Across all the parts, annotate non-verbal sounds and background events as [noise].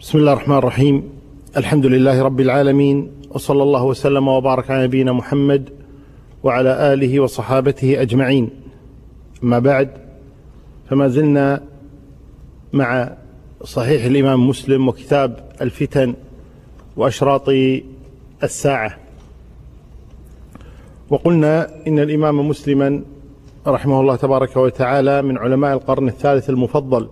بسم الله الرحمن الرحيم. الحمد لله رب العالمين وصلى الله وسلم وبارك على نبينا محمد وعلى آله وصحابته أجمعين. أما بعد فما زلنا مع صحيح الإمام مسلم وكتاب الفتن وأشراط الساعة. وقلنا إن الإمام مسلما رحمه الله تبارك وتعالى من علماء القرن الثالث المفضل.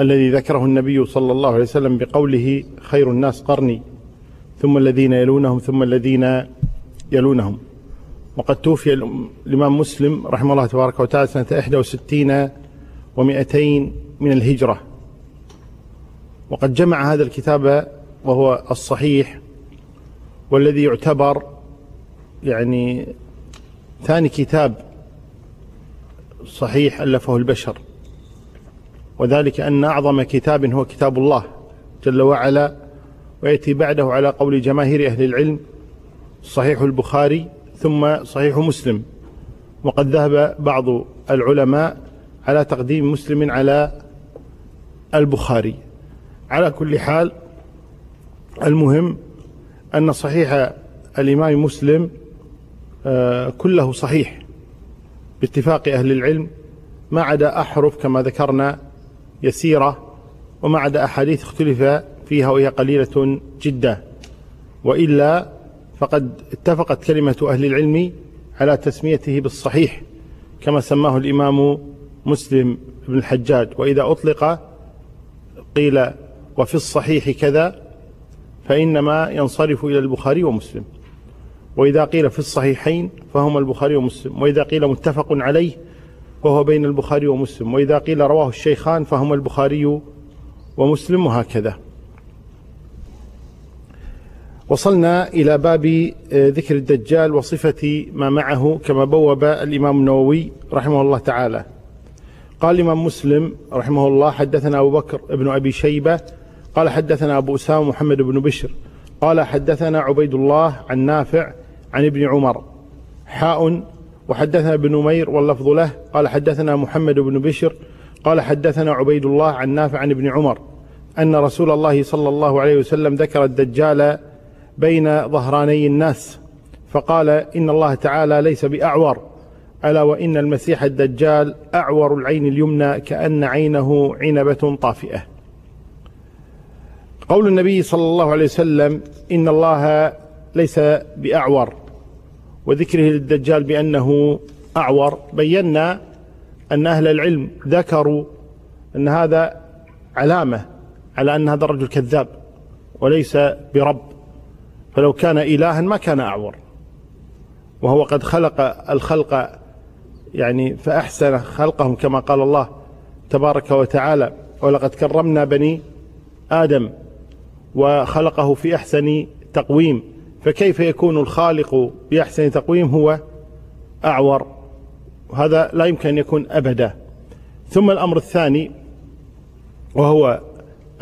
الذي ذكره النبي صلى الله عليه وسلم بقوله خير الناس قرني ثم الذين يلونهم ثم الذين يلونهم. وقد توفي الإمام مسلم رحمه الله تبارك وتعالى سنة 61 و200 من الهجرة. وقد جمع هذا الكتاب وهو الصحيح والذي يعتبر يعني ثاني كتاب صحيح ألفه البشر. وذلك أن أعظم كتاب هو كتاب الله جل وعلا ويأتي بعده على قول جماهير أهل العلم صحيح البخاري ثم صحيح مسلم. وقد ذهب بعض العلماء على تقديم مسلم على البخاري. على كل حال المهم أن صحيح الإمام مسلم آه، كله صحيح. باتفاق أهل العلم ما عدا أحرف كما ذكرنا يسيرة وما عدا أحاديث اختلف فيها وهي قليلة جدا. وإلا فقد اتفقت كلمة أهل العلم على تسميته بالصحيح كما سماه الإمام مسلم بن الحجاج. وإذا أطلق قيل وفي الصحيح كذا فإنما ينصرف إلى البخاري ومسلم. وإذا قيل في الصحيحين فهما البخاري ومسلم. وإذا قيل متفق عليه وهو بين البخاري ومسلم. وإذا قيل رواه الشيخان فهما البخاري ومسلم وهكذا. وصلنا إلى باب آه، ذكر الدجال وصفة ما معه كما بوب الإمام النووي رحمه الله تعالى. قال الإمام مسلم رحمه الله حدثنا أبو بكر بن أبي شيبة قال حدثنا أبو أسامة محمد بن بشر قال حدثنا عبيد الله عن نافع عن ابن عمر حاء وحدثنا ابن نمير واللفظ له. قال حدثنا محمد بن بشر. قال حدثنا عبيد الله عن نافع عن ابن عمر أن رسول الله صلى الله عليه وسلم ذكر الدجال بين ظهراني الناس فقال إن الله تعالى ليس بأعور ألا وإن المسيح الدجال أعور العين اليمنى كأن عينه عنبة طافئة. قول النبي صلى الله عليه وسلم إن الله ليس بأعور. وذكره للدجال بأنه أعور. بينا أن أهل العلم ذكروا أن هذا علامة على أن هذا الرجل كذاب وليس برب. فلو كان إلها ما كان أعور. وهو قد خلق الخلق يعني فأحسن خلقهم كما قال الله تبارك وتعالى ولقد كرمنا بني آدم وخلقه في أحسن تقويم فكيف يكون الخالق بأحسن تقويم هو أعور؟ هذا لا يمكن أن يكون أبدا. ثم الأمر الثاني وهو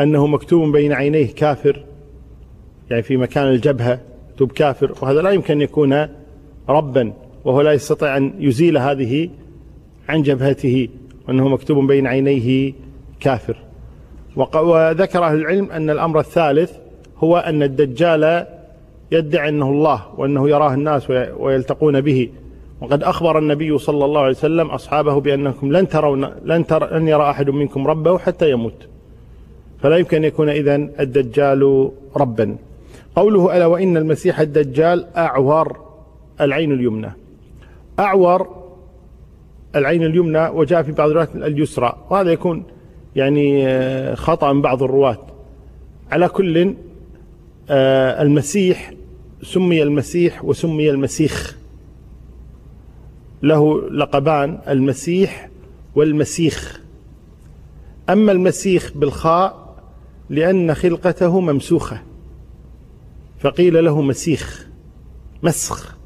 أنه مكتوب بين عينيه كافر يعني في مكان الجبهة مكتوب كافر وهذا لا يمكن أن يكون ربا وهو لا يستطيع أن يزيل هذه عن جبهته وأنه مكتوب بين عينيه كافر. وذكر أهل العلم أن الأمر الثالث هو أن الدجال يدعي أنه الله وأنه يراه الناس ويلتقون به. وقد أخبر النبي صلى الله عليه وسلم أصحابه بأنكم لن ترون لن, تر لن يرى أحد منكم ربه حتى يموت. فلا يمكن أن يكون إذن الدجال ربا. قوله ألا وإن المسيح الدجال أعور العين اليمنى. أعور العين اليمنى وجاء في بعض الروايات اليسرى. وهذا يكون يعني آه، خطأ من بعض الرواة. على كل آه، المسيح سمي المسيح وسمي المسيخ. له لقبان المسيح والمسيخ. أما المسيخ بالخاء لأن خلقته ممسوخة. فقيل له مسيخ مسخ.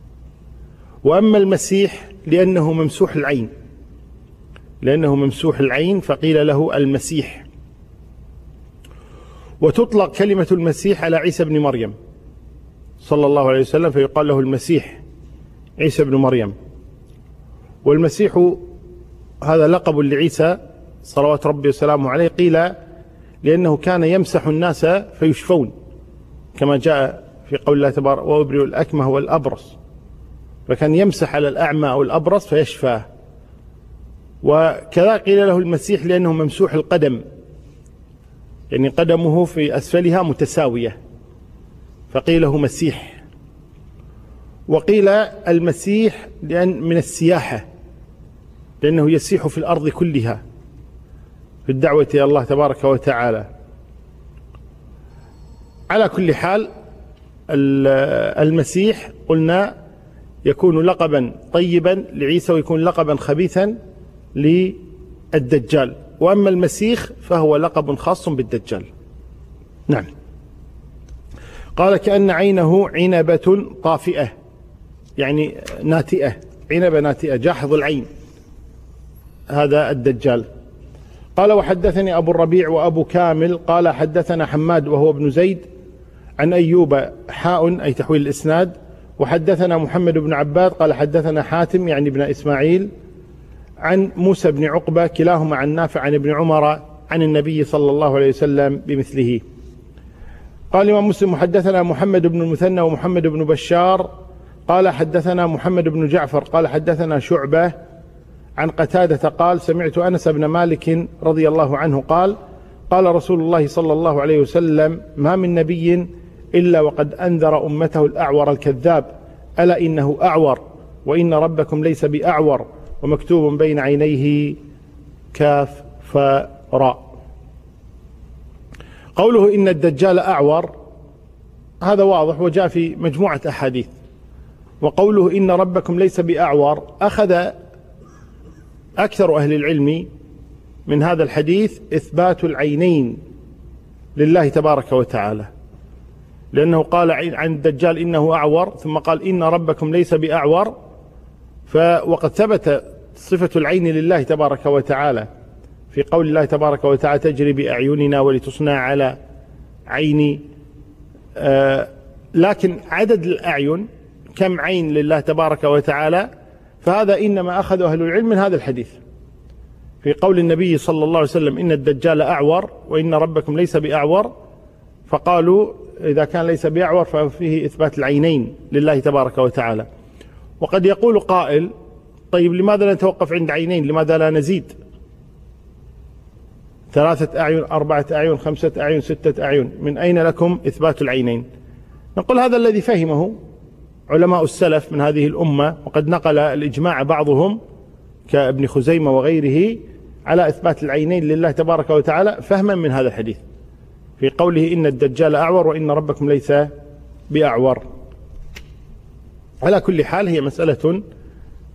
وأما المسيح لأنه ممسوح العين. لأنه ممسوح العين فقيل له المسيح. وتطلق كلمة المسيح على عيسى بن مريم. صلى الله عليه وسلم فيقال له المسيح عيسى بن مريم. والمسيح هذا لقب لعيسى صلوات ربي وسلامه عليه قيل لأنه كان يمسح الناس فيشفون كما جاء في قول الله تبارك وأبرئ الأكمه والأبرص. فكان يمسح على الأعمى أو الأبرص فيشفاه وكذا قيل له المسيح لأنه ممسوح القدم يعني قدمه في أسفلها متساوية. فقيل له مسيح. وقيل المسيح لأن من السياحة لأنه يسيح في الأرض كلها في الدعوة إلى الله تبارك وتعالى. على كل حال المسيح قلنا يكون لقبا طيبا لعيسى ويكون لقبا خبيثا للدجال. وأما المسيح فهو لقب خاص بالدجال. نعم. قال كأن عينه عنبة طافئة. يعني ناتئة. عنبة ناتئة. جاحظ العين. هذا الدجال. قال وحدثني أبو الربيع وأبو كامل. قال حدثنا حماد وهو ابن زيد عن أيوب حاء أي تحويل الإسناد. وحدثنا محمد بن عباد. قال حدثنا حاتم يعني ابن إسماعيل عن موسى بن عقبة كلاهما عن نافع عن ابن عمر عن النبي صلى الله عليه وسلم بمثله. قال الإمام مسلم حدثنا محمد بن المثنى ومحمد بن بشار قال حدثنا محمد بن جعفر قال حدثنا شعبة عن قتادة قال سمعت أنس بن مالك رضي الله عنه قال قال رسول الله صلى الله عليه وسلم ما من نبي إلا وقد أنذر أمته الأعور الكذاب ألا إنه أعور وإن ربكم ليس بأعور ومكتوب بين عينيه كاف فراء قوله إن الدجال أعور هذا واضح وجاء في مجموعة أحاديث. وقوله إن ربكم ليس بأعور أخذ أكثر أهل العلم من هذا الحديث إثبات العينين لله تبارك وتعالى. لأنه قال عن الدجال إنه أعور ثم قال إن ربكم ليس بأعور وقد ثبت صفة العين لله تبارك وتعالى. في قول الله تبارك وتعالى تجري بأعيننا ولتصنع على عيني. آه لكن عدد الأعين كم عين لله تبارك وتعالى فهذا إنما أخذ أهل العلم من هذا الحديث. في قول النبي صلى الله عليه وسلم إن الدجال أعور وإن ربكم ليس بأعور فقالوا إذا كان ليس بأعور ففيه إثبات العينين لله تبارك وتعالى. وقد يقول قائل طيب لماذا نتوقف عند عينين؟ لماذا لا نزيد؟ ثلاثة أعين أربعة أعين خمسة أعين ستة أعين. من أين لكم إثبات العينين؟ نقول هذا الذي فهمه علماء السلف من هذه الأمة وقد نقل الإجماع بعضهم كابن خزيمة وغيره على إثبات العينين لله تبارك وتعالى فهما من هذا الحديث. في قوله إن الدجال أعور وإن ربكم ليس بأعور. على كل حال هي مسألة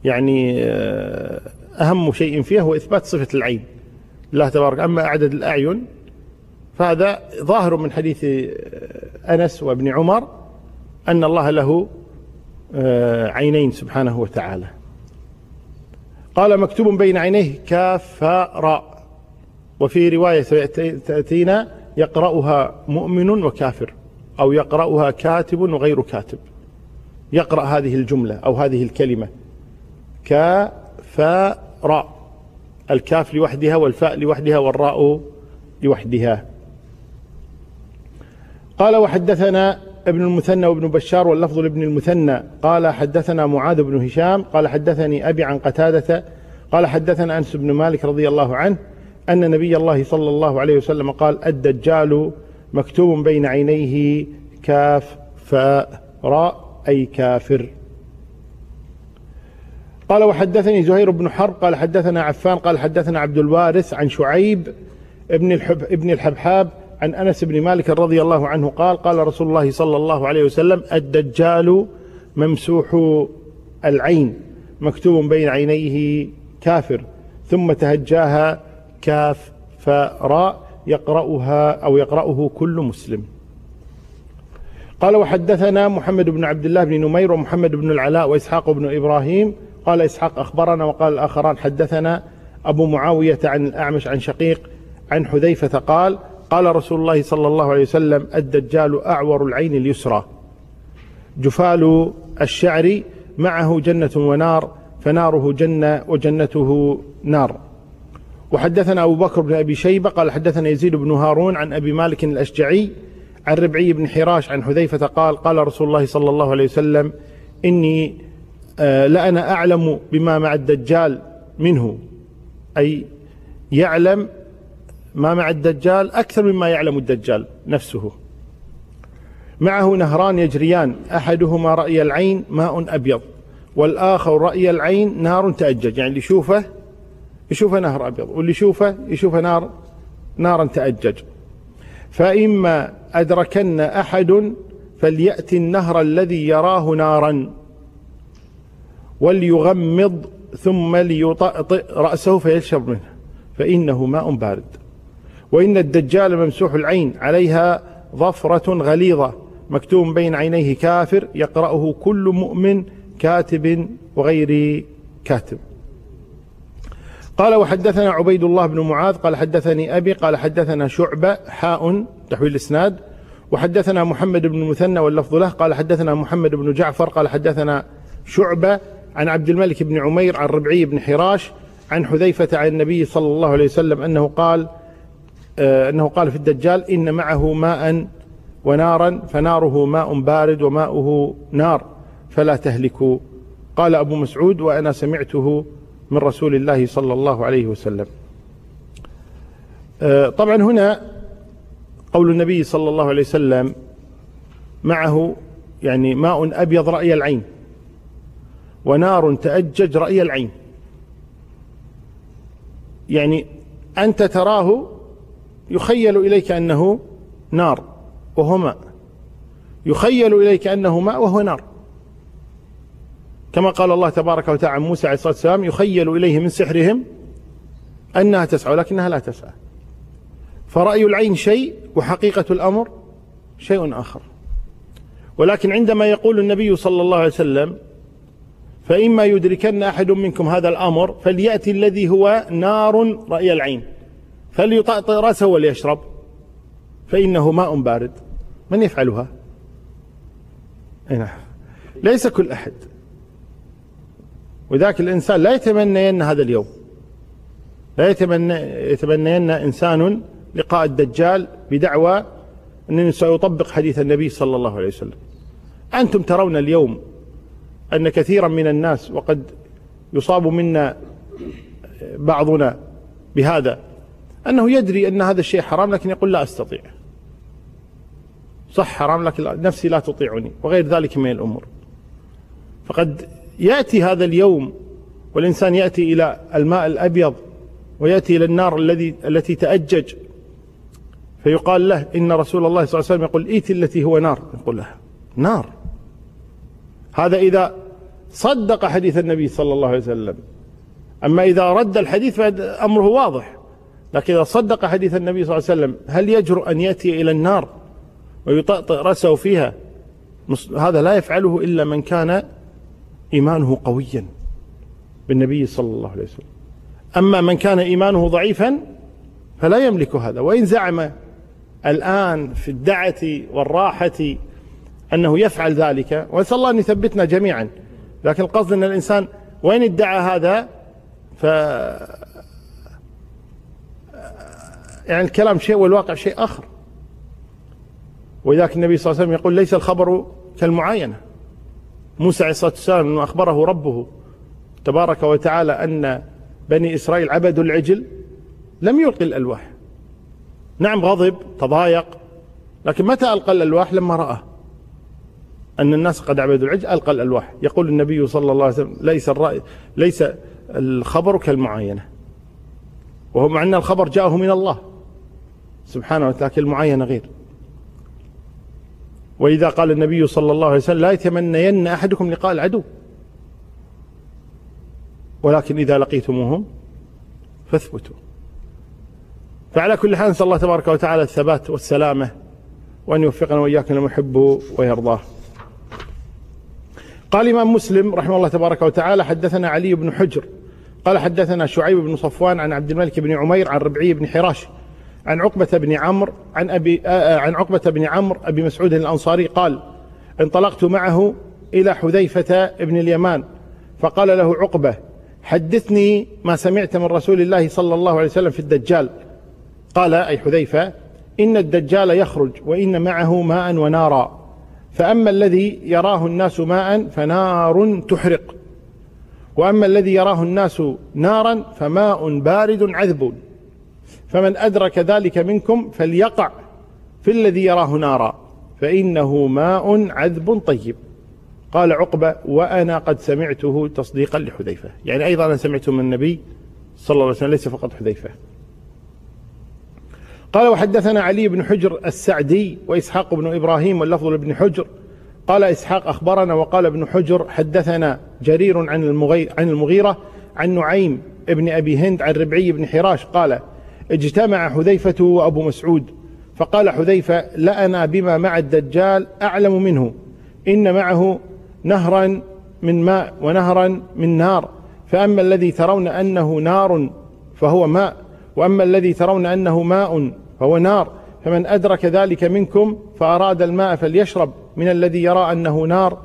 يعني آه، أهم شيء فيها هو إثبات صفة العين. الله تبارك. أما عدد الأعين فهذا ظاهر من حديث آه، أنس وابن عمر أن الله له آه، عينين سبحانه وتعالى. قال مكتوب بين عينيه كاف راء وفي رواية تأتينا يقرأها مؤمن وكافر أو يقرأها كاتب وغير كاتب. يقرأ هذه الجملة أو هذه الكلمة. كافاء راء الكاف لوحدها والفاء لوحدها والراء لوحدها. قال وحدثنا ابن المثنى وابن بشار واللفظ لابن المثنى. قال حدثنا معاذ بن هشام. قال حدثني أبي عن قتادة. قال حدثنا أنس بن مالك رضي الله عنه أن نبي الله صلى الله عليه وسلم قال الدجال مكتوب بين عينيه كاف فاء راء أي كافر. قال وحدثني زهير بن حرب قال حدثنا عفان قال حدثنا عبد الوارث عن شعيب ابن الحب ابن الحبحاب عن أنس بن مالك رضي الله عنه قال قال رسول الله صلى الله عليه وسلم الدجال ممسوح العين مكتوب بين عينيه كافر ثم تهجاها كاف فراء يقرأها أو يقرأه كل مسلم. قال وحدثنا محمد بن عبد الله بن نمير ومحمد بن العلاء وإسحاق بن إبراهيم قال إسحاق أخبرنا وقال الآخران حدثنا أبو معاوية عن الأعمش عن شقيق عن حذيفة قال قال رسول الله صلى الله عليه وسلم الدجال أعور العين اليسرى. جفال الشعر معه جنة ونار فناره جنة وجنته نار. وحدثنا أبو بكر بن أبي شيبة قال حدثنا يزيد بن هارون عن أبي مالك الأشجعي عن ربعي بن حراش عن حذيفة قال قال رسول الله صلى الله عليه وسلم إني آه لأنا أعلم بما مع الدجال منه. أي يعلم ما مع الدجال أكثر مما يعلم الدجال نفسه. معه نهران يجريان أحدهما رأي العين ماء أبيض والآخر رأي العين نار تأجج. يعني اللي يشوفه يشوفه نهر أبيض واللي يشوفه يشوفه نار نارا تأجج. فإما أدركن أحد فليأتي النهر الذي يراه نارا. وليغمض ثم ليطأطئ رأسه فيشرب منه فإنه ماء بارد. وإن الدجال ممسوح العين عليها ظفرة غليظة مكتوب بين عينيه كافر يقرأه كل مؤمن كاتب وغير كاتب. قال وحدثنا عبيد الله بن معاذ قال حدثني أبي قال حدثنا شعبة حاء تحويل الإسناد. وحدثنا محمد بن المثنى واللفظ له قال حدثنا محمد بن جعفر قال حدثنا شعبة عن عبد الملك بن عمير عن ربعي بن حراش عن حذيفة عن النبي صلى الله عليه وسلم أنه قال آه، أنه قال في الدجال إن معه ماء ونارا فناره ماء بارد وماؤه نار فلا تهلكوا. قال أبو مسعود وأنا سمعته من رسول الله صلى الله عليه وسلم. آه، طبعا هنا قول النبي صلى الله عليه وسلم معه يعني ماء أبيض رأي العين. ونار تأجج رأي العين. يعني أنت تراه يخيل إليك أنه نار وهو ماء يخيل إليك أنه ماء وهو نار. كما قال الله تبارك وتعالى عن موسى عليه الصلاة والسلام يخيل إليه من سحرهم أنها تسعى ولكنها لا تسعى. فرأي العين شيء وحقيقة الأمر شيء آخر. ولكن عندما يقول النبي صلى الله عليه وسلم فإما يدركن أحد منكم هذا الأمر فليأتي الذي هو نار رأي العين. فليطأطئ رأسه وليشرب. فإنه ماء بارد. من يفعلها؟ نعم ليس كل أحد. وذاك الإنسان لا يتمنين هذا اليوم. لا يتمنى يتمنين إنسان لقاء الدجال بدعوى أنه سيطبق حديث النبي صلى الله عليه وسلم. أنتم ترون اليوم أن كثيرا من الناس وقد يصاب منا بعضنا بهذا أنه يدري أن هذا الشيء حرام لكن يقول لا أستطيع. صح حرام لكن نفسي لا تطيعني وغير ذلك من الأمور. فقد يأتي هذا اليوم والإنسان يأتي إلى الماء الأبيض ويأتي إلى النار الذي التي تأجج فيقال له إن رسول الله صلى الله عليه وسلم يقول إيتي التي هو نار. يقول له نار؟ هذا إذا صدق حديث النبي صلى الله عليه وسلم. أما إذا رد الحديث فأمره واضح. لكن إذا صدق حديث النبي صلى الله عليه وسلم هل يجرؤ أن يأتي إلى النار ويطأطئ رأسه فيها؟ هذا لا يفعله إلا من كان إيمانه قويا بالنبي صلى الله عليه وسلم. أما من كان إيمانه ضعيفا فلا يملك هذا. وإن زعم الآن في الدعة والراحة أنه يفعل ذلك ونسأل الله أن يثبتنا جميعا. لكن القصد أن الإنسان وين ادعى هذا؟ ف يعني الكلام شيء والواقع شيء آخر. ولذلك النبي صلى الله عليه وسلم يقول ليس الخبر كالمعاينة. موسى عليه الصلاة والسلام أنه أخبره ربه تبارك وتعالى أن بني إسرائيل عبدوا العجل لم يلقي الألواح. نعم غضب تضايق لكن متى ألقى الألواح؟ لما رأى. أن الناس قد عبدوا العجل ألقى الألواح. يقول النبي صلى الله عليه وسلم ليس الرأي ليس الخبر كالمعاينة. وهو مع أن الخبر جاءه من الله. سبحانه وتعالى المعاينة غير. وإذا قال النبي صلى الله عليه وسلم لا يتمنين أحدكم لقاء العدو. ولكن إذا لقيتموهم فاثبتوا. فعلى كل حال نسأل الله تبارك وتعالى الثبات والسلامة وأن يوفقنا وإياكم لما يحبه ويرضاه. قال الإمام مسلم رحمه الله تبارك وتعالى حدثنا علي بن حجر قال حدثنا شعيب بن صفوان عن عبد الملك بن عمير عن ربعي بن حراش عن عقبة بن عمرو عن أبي آه، آه، عن عقبة بن عمرو أبي مسعود الأنصاري قال انطلقت معه إلى حذيفة بن اليمان فقال له عقبة حدثني ما سمعت من رسول الله صلى الله عليه وسلم في الدجال. قال أي حذيفة إن الدجال يخرج وإن معه ماء ونارا. فأما الذي يراه الناس ماء فنار تحرق. وأما الذي يراه الناس نارا فماء بارد عذب. فمن أدرك ذلك منكم فليقع في الذي يراه نارا فإنه ماء عذب طيب. قال عقبة وأنا قد سمعته تصديقا لحذيفة. يعني أيضا أنا سمعته من النبي صلى الله عليه وسلم ليس فقط حذيفة. قال وحدثنا علي بن حجر السعدي وإسحاق بن إبراهيم واللفظ لابن حجر. قال إسحاق أخبرنا وقال ابن حجر حدثنا جرير عن عن المغيرة عن نعيم ابن أبي هند عن ربعي بن حراش قال اجتمع حذيفة وأبو مسعود. فقال حذيفة لأنا بما مع الدجال أعلم منه إن معه نهرا من ماء ونهرا من نار فأما الذي ترون أنه نار فهو ماء وأما الذي ترون أنه ماء فهو نار. فمن أدرك ذلك منكم فأراد الماء فليشرب من الذي يرى أنه نار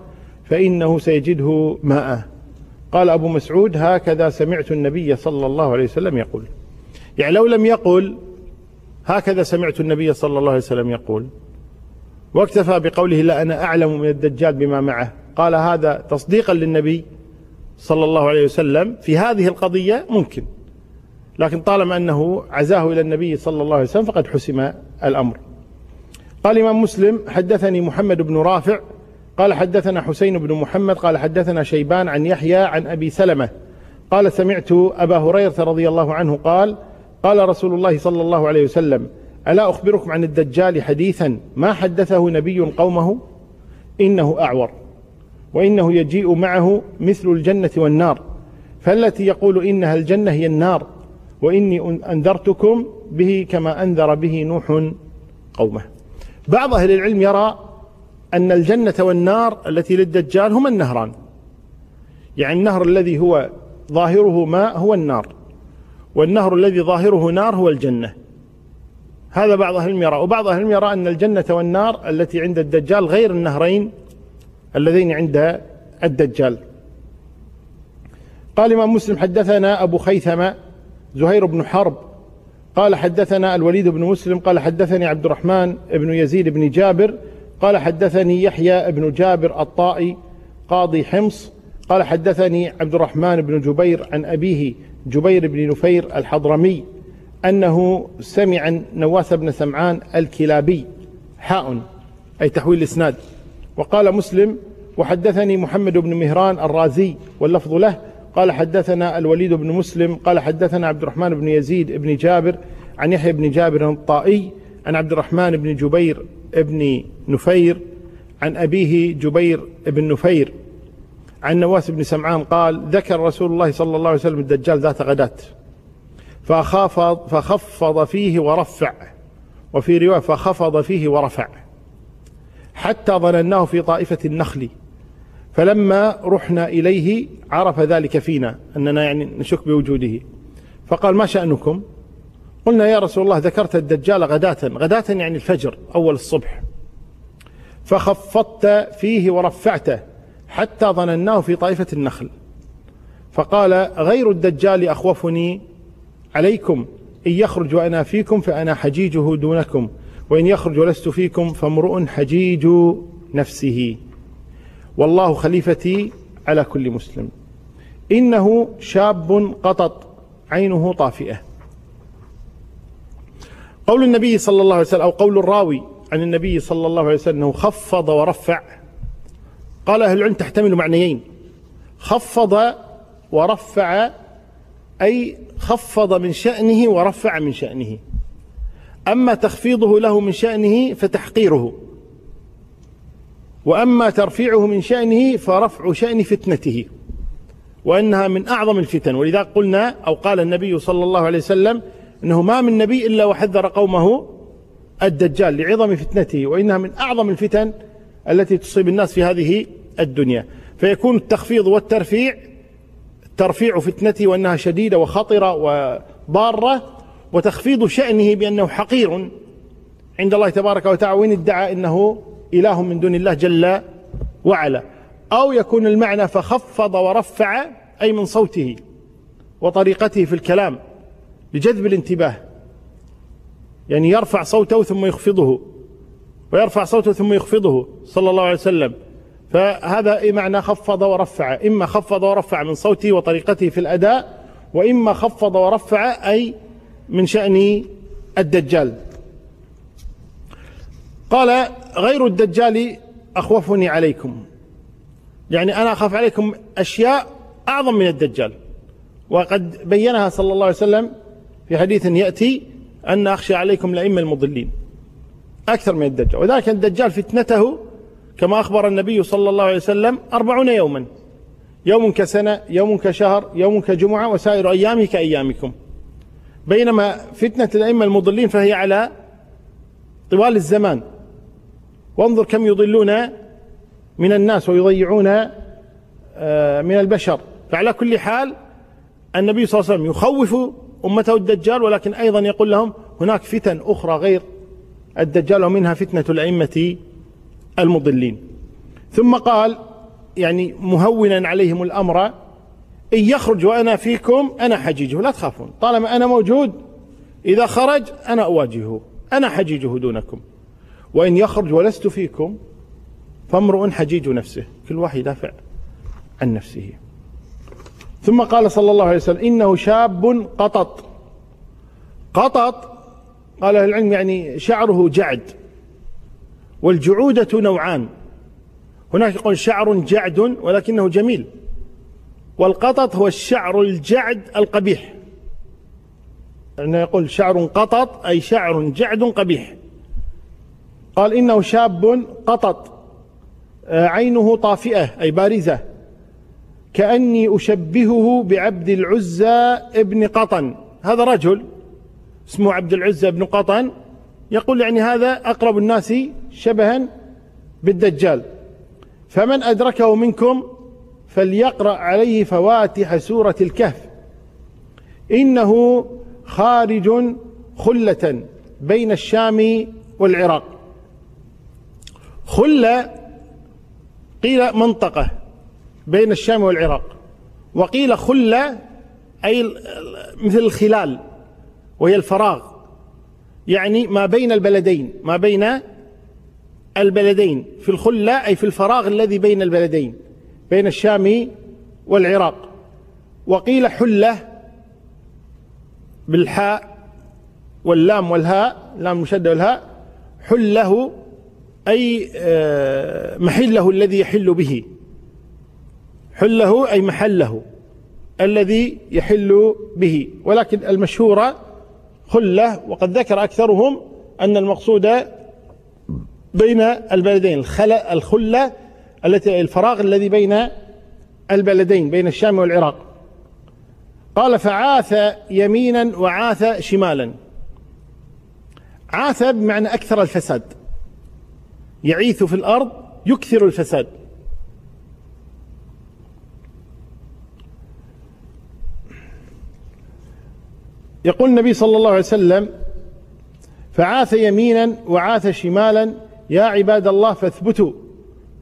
فإنه سيجده ماء قال أبو مسعود هكذا سمعت النبي صلى الله عليه وسلم يقول. يعني لو لم يقل هكذا سمعت النبي صلى الله عليه وسلم يقول. واكتفى بقوله لا أنا أعلم من الدجال بما معه. قال هذا تصديقا للنبي صلى الله عليه وسلم في هذه القضية ممكن. لكن طالما أنه عزاه إلى النبي صلى الله عليه وسلم فقد حسم الأمر. قال الإمام مسلم حدثني محمد بن رافع قال حدثنا حسين بن محمد قال حدثنا شيبان عن يحيى عن أبي سلمة قال سمعت أبا هريرة رضي الله عنه قال قال رسول الله صلى الله عليه وسلم ألا أخبركم عن الدجال حديثا ما حدثه نبي قومه؟ إنه أعور وإنه يجيء معه مثل الجنة والنار فالتي يقول إنها الجنة هي النار. وإني أنذرتكم به كما أنذر به نوح قومه. بعض أهل العلم يرى أن الجنة والنار التي للدجال هما النهران. يعني النهر الذي هو ظاهره ماء هو النار والنهر الذي ظاهره نار هو الجنة. هذا بعض أهل العلم يرى. وبعض أهل العلم يرى أن الجنة والنار التي عند الدجال غير النهرين اللذين عند الدجال. قال الإمام مسلم حدثنا أبو خيثمة زهير بن حرب قال حدثنا الوليد بن مسلم قال حدثني عبد الرحمن بن يزيد بن جابر قال حدثني يحيى بن جابر الطائي قاضي حمص قال حدثني عبد الرحمن بن جبير عن أبيه جبير بن نفير الحضرمي أنه سمع نواس بن سمعان الكلابي حاء أي تحويل الإسناد. وقال مسلم وحدثني محمد بن مهران الرازي واللفظ له قال حدثنا الوليد بن مسلم قال حدثنا عبد الرحمن بن يزيد بن جابر عن يحيى بن جابر الطائي عن عبد الرحمن بن جبير بن نفير عن أبيه جبير بن نفير عن نواس بن سمعان قال ذكر رسول الله صلى الله عليه وسلم الدجال ذات غداة فخفض, فخفض فيه ورفع وفي رواية فخفض فيه ورفع حتى ظنناه في طائفة النخل فلما رحنا إليه عرف ذلك فينا أننا يعني نشك بوجوده. فقال ما شأنكم؟ قلنا يا رسول الله ذكرت الدجال غداة غداة يعني الفجر أول الصبح. فخفضت فيه ورفعته حتى ظنناه في طائفة النخل. فقال غير الدجال أخوفني عليكم إن يخرج وأنا فيكم فأنا حجيجه دونكم وإن يخرج ولست فيكم فامرؤ حجيج نفسه. والله خليفتي على كل مسلم. إنه شاب قطط عينه طافئة. قول النبي صلى الله عليه وسلم أو قول الراوي عن النبي صلى الله عليه وسلم أنه خفض ورفع. قال أهل العلم تحتمل معنيين. خفض ورفع أي خفض من شأنه ورفع من شأنه. أما تخفيضه له من شأنه فتحقيره. وأما ترفيعه من شأنه فرفع شأن فتنته وأنها من أعظم الفتن. ولذا قلنا أو قال النبي صلى الله عليه وسلم أنه ما من نبي إلا وحذر قومه الدجال لعظم فتنته وإنها من أعظم الفتن التي تصيب الناس في هذه الدنيا. فيكون التخفيض والترفيع ترفيع فتنته وأنها شديدة وخطرة وضارة وتخفيض شأنه بأنه حقير عند الله تبارك وتعالى. وإن ادعى أنه إله من دون الله جل وعلا. أو يكون المعنى فخفض ورفع أي من صوته وطريقته في الكلام لجذب الانتباه. يعني يرفع صوته ثم يخفضه ويرفع صوته ثم يخفضه صلى الله عليه وسلم. فهذا معنى خفض ورفع؟ إما خفض ورفع من صوته وطريقته في الأداء وإما خفض ورفع أي من شأن الدجال. قال غير الدجال أخوفني عليكم. يعني أنا أخاف عليكم أشياء أعظم من الدجال. وقد بينها صلى الله عليه وسلم في حديث يأتي أن أخشى عليكم الأئمة المضلين. أكثر من الدجال. وذلك الدجال فتنته كما أخبر النبي صلى الله عليه وسلم أربعون يوما. يوم كسنة يوم كشهر يوم كجمعة وسائر أيامه كأيامكم. بينما فتنة الأئمة المضلين فهي على طوال الزمان. وانظر كم يضلون من الناس ويضيعون آه، من البشر. فعلى كل حال النبي صلى الله عليه وسلم يخوف أمته الدجال ولكن أيضا يقول لهم هناك فتن أخرى غير الدجال ومنها فتنة الأئمة المضلين. ثم قال يعني مهونا عليهم الأمر إن يخرج وأنا فيكم أنا حجيجه لا تخافون طالما أنا موجود إذا خرج أنا أواجهه أنا حجيجه دونكم. وإن يخرج ولست فيكم فامرؤ حجيج نفسه. كل واحد يدافع عن نفسه. ثم قال صلى الله عليه وسلم إنه شاب قطط. قطط قال أهل العلم يعني شعره جعد والجعودة نوعان. هناك يقول شعر جعد ولكنه جميل. والقطط هو الشعر الجعد القبيح. يعني يقول شعر قطط أي شعر جعد قبيح. قال إنه شاب قطط آه، عينه طافئة أي بارزة. كأني أشبهه بعبد العزى ابن قطن. هذا رجل اسمه عبد العزى بن قطن يقول يعني هذا أقرب الناس شبها بالدجال. فمن أدركه منكم فليقرأ عليه فواتح سورة الكهف. إنه خارج خلة بين الشام والعراق. خلة قيل منطقة بين الشام والعراق وقيل خلة أي مثل الخلال وهي الفراغ يعني ما بين البلدين ما بين البلدين في الخلة أي في الفراغ الذي بين البلدين بين الشام والعراق. وقيل حلة بالحاء واللام والهاء لام مشدة والهاء حله أي آه، محله الذي يحل به. حله أي محله الذي يحل به. ولكن المشهورة خلة وقد ذكر أكثرهم أن المقصود بين البلدين الخلة التي الفراغ الذي بين البلدين بين الشام والعراق. قال فعاث يمينا وعاث شمالا. عاث بمعنى أكثر الفساد. يعيث في الأرض يكثر الفساد. يقول النبي صلى الله عليه وسلم فعاث يمينا وعاث شمالا يا عباد الله فاثبتوا.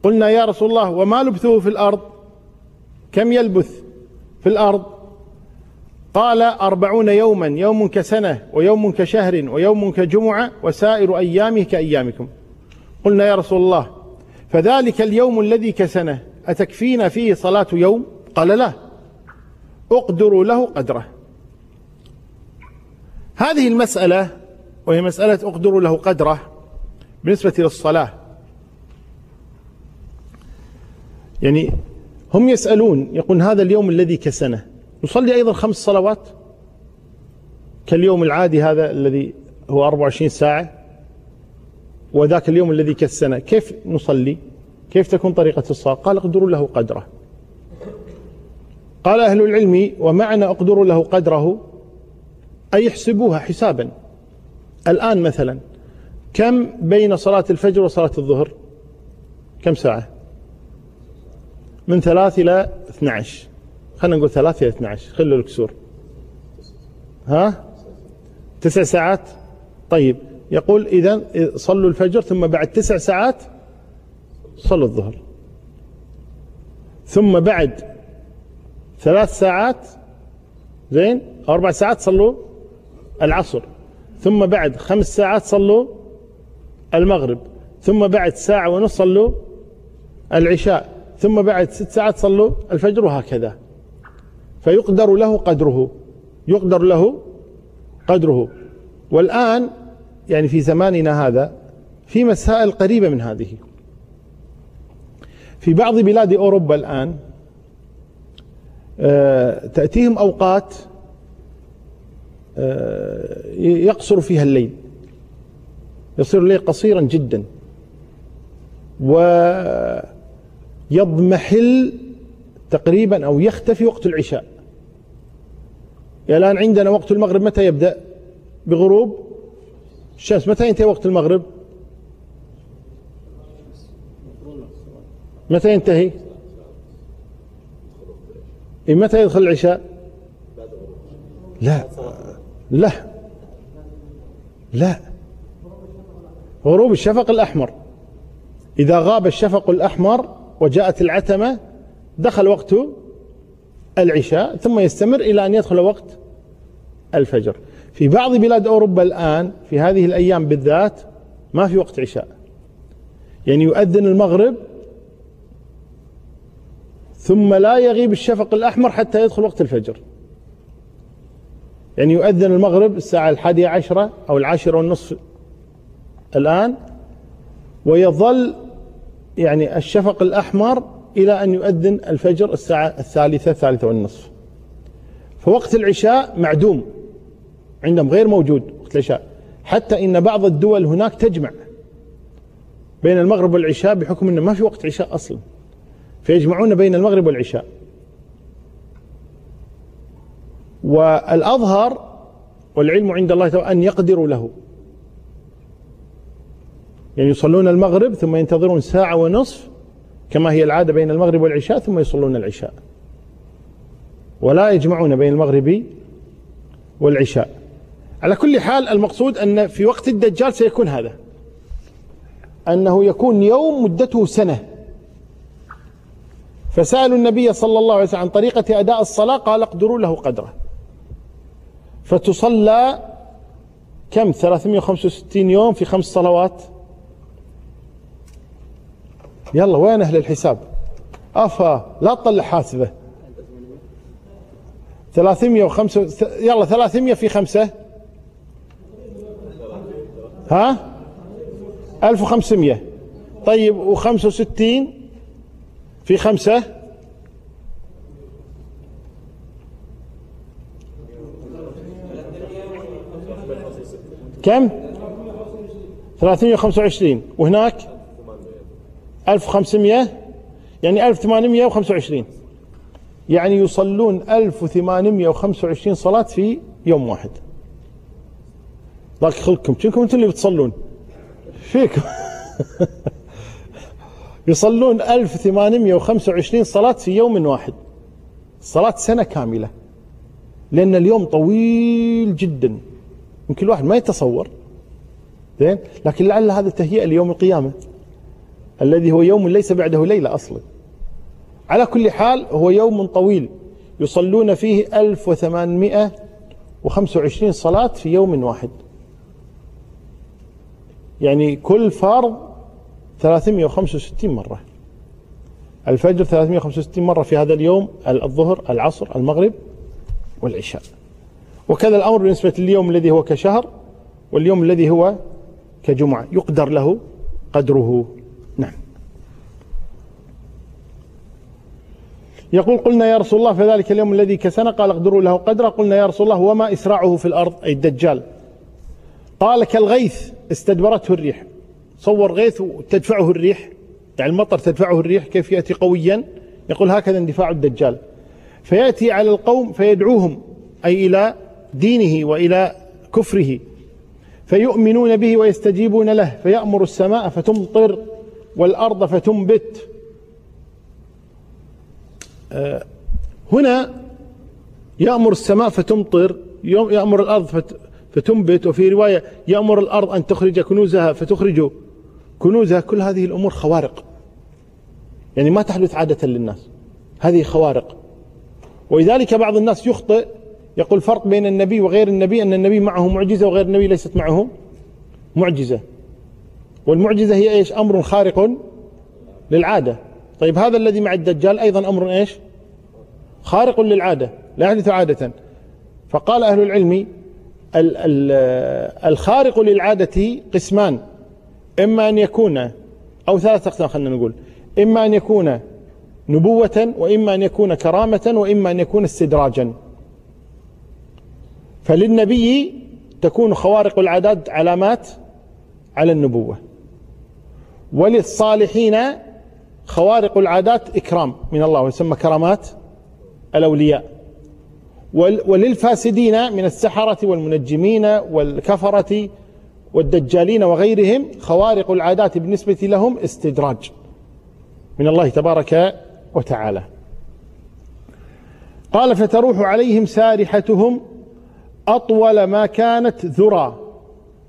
قلنا يا رسول الله وما لبثه في الأرض؟ كم يلبث في الأرض؟ قال أربعون يوما يوم كسنة ويوم كشهر ويوم كجمعة وسائر أيامه كأيامكم. قلنا يا رسول الله فذلك اليوم الذي كسنه أتكفينا فيه صلاة يوم؟ قال لا. اقدروا له قدره. هذه المسألة وهي مسألة اقدروا له قدره بالنسبة للصلاة. يعني هم يسألون يقول هذا اليوم الذي كسنه. نصلي أيضا خمس صلوات؟ كاليوم العادي هذا الذي هو 24 ساعة؟ وذاك اليوم الذي كالسنة كيف نصلي؟ كيف تكون طريقة الصلاة؟ قال اقدروا له قدره. قال أهل العلم ومعنى اقدروا له قدره؟ أي يحسبوها حسابا. الآن مثلا كم بين صلاة الفجر وصلاة الظهر؟ كم ساعة؟ من ثلاث إلى 12 خلينا نقول ثلاث إلى 12 خلوا الكسور ها؟ تسع ساعات؟ طيب. يقول إذا صلوا الفجر ثم بعد تسع ساعات صلوا الظهر. ثم بعد ثلاث ساعات زين أربع ساعات صلوا العصر. ثم بعد خمس ساعات صلوا المغرب. ثم بعد ساعة ونص صلوا العشاء. ثم بعد ست ساعات صلوا الفجر وهكذا. فيقدر له قدره. يقدر له قدره. والآن يعني في زماننا هذا في مسائل قريبة من هذه. في بعض بلاد أوروبا الآن آه، تأتيهم أوقات آه، يقصر فيها الليل. يصير الليل قصيرا جدا. ويضمحل تقريبا أو يختفي وقت العشاء. الآن عندنا وقت المغرب متى يبدأ؟ بغروب؟ الشمس متى ينتهي وقت المغرب؟ متى ينتهي؟ إيه متى يدخل العشاء؟ لا لا لا. غروب الشفق الأحمر. إذا غاب الشفق الأحمر وجاءت العتمة دخل وقت العشاء ثم يستمر إلى أن يدخل وقت الفجر. في بعض بلاد أوروبا الآن في هذه الأيام بالذات ما في وقت عشاء. يعني يؤذن المغرب ثم لا يغيب الشفق الأحمر حتى يدخل وقت الفجر. يعني يؤذن المغرب الساعة الحادية عشرة أو العاشرة والنصف الآن ويظل يعني الشفق الأحمر إلى أن يؤذن الفجر الساعة الثالثة الثالثة والنصف. فوقت العشاء معدوم. عندهم غير موجود وقت العشاء. حتى إن بعض الدول هناك تجمع بين المغرب والعشاء بحكم أنه ما في وقت عشاء أصلا. فيجمعون بين المغرب والعشاء. والأظهر والعلم عند الله تعالى أن يقدروا له. يعني يصلون المغرب ثم ينتظرون ساعة ونصف كما هي العادة بين المغرب والعشاء ثم يصلون العشاء. ولا يجمعون بين المغرب والعشاء. على كل حال المقصود أن في وقت الدجال سيكون هذا. أنه يكون يوم مدته سنة. فسألوا النبي صلى الله عليه وسلم عن طريقة أداء الصلاة قال اقدروا له قدره. فتصلى كم؟ 365 يوم في خمس صلوات. يلا وين أهل الحساب؟ أفا لا تطلع حاسبة. 305 يلا 300 في خمسة. ها؟ 1500 طيب و65 في خمسة؟ كم؟ 325 وهناك؟ 1500 يعني 1825 يعني يصلون 1825 صلاة في يوم واحد. ضاق خلقكم. كنكم أنتم اللي بتصلون؟ فيكم. [laughs] يصلون 1825 صلاة في يوم واحد. صلاة سنة كاملة. لأن اليوم طويل جدا. يمكن الواحد ما يتصور. زين؟ لكن لعل هذا تهيئة ليوم القيامة. الذي هو يوم ليس بعده ليلة أصلا. على كل حال هو يوم طويل. يصلون فيه 1825 صلاة في يوم واحد. يعني كل فرض 365 مرة. الفجر 365 مرة في هذا اليوم الظهر العصر المغرب والعشاء. وكذا الأمر بالنسبة لليوم الذي هو كشهر واليوم الذي هو كجمعة. يقدر له قدره. نعم. يقول قلنا يا رسول الله في ذلك اليوم الذي كسنا. قال اقدروا له قدره. قلنا يا رسول الله وما إسراعه في الأرض أي الدجال. قال كالغيث. استدبرته الريح. صور غيث تدفعه الريح. يعني المطر تدفعه الريح كيف يأتي قويا؟ يقول هكذا اندفاع الدجال. فيأتي على القوم فيدعوهم أي إلى دينه وإلى كفره. فيؤمنون به ويستجيبون له. فيأمر السماء فتمطر والأرض فتنبت. آه، هنا يأمر السماء فتمطر يأمر الأرض فتنبت وفي رواية يأمر الأرض أن تخرج كنوزها فتخرج كنوزها. كل هذه الأمور خوارق. يعني ما تحدث عادة للناس. هذه خوارق. ولذلك بعض الناس يخطئ يقول فرق بين النبي وغير النبي أن النبي معه معجزة وغير النبي ليست معه معجزة. والمعجزة هي إيش؟ أمر خارق للعادة. طيب هذا الذي مع الدجال أيضا أمر إيش؟ خارق للعادة لا يحدث عادة. فقال أهل العلم الخارق للعادة قسمان. إما أن يكون أو ثلاثة أقسام خلينا نقول. إما أن يكون نبوة وإما أن يكون كرامة وإما أن يكون استدراجا. فللنبي تكون خوارق العادات علامات على النبوة. وللصالحين خوارق العادات إكرام من الله ويسمى كرامات الأولياء. وللفاسدين من السحرة والمنجمين والكفرة والدجالين وغيرهم خوارق العادات بالنسبة لهم استدراج من الله تبارك وتعالى. قال فتروح عليهم سارحتهم أطول ما كانت ذرى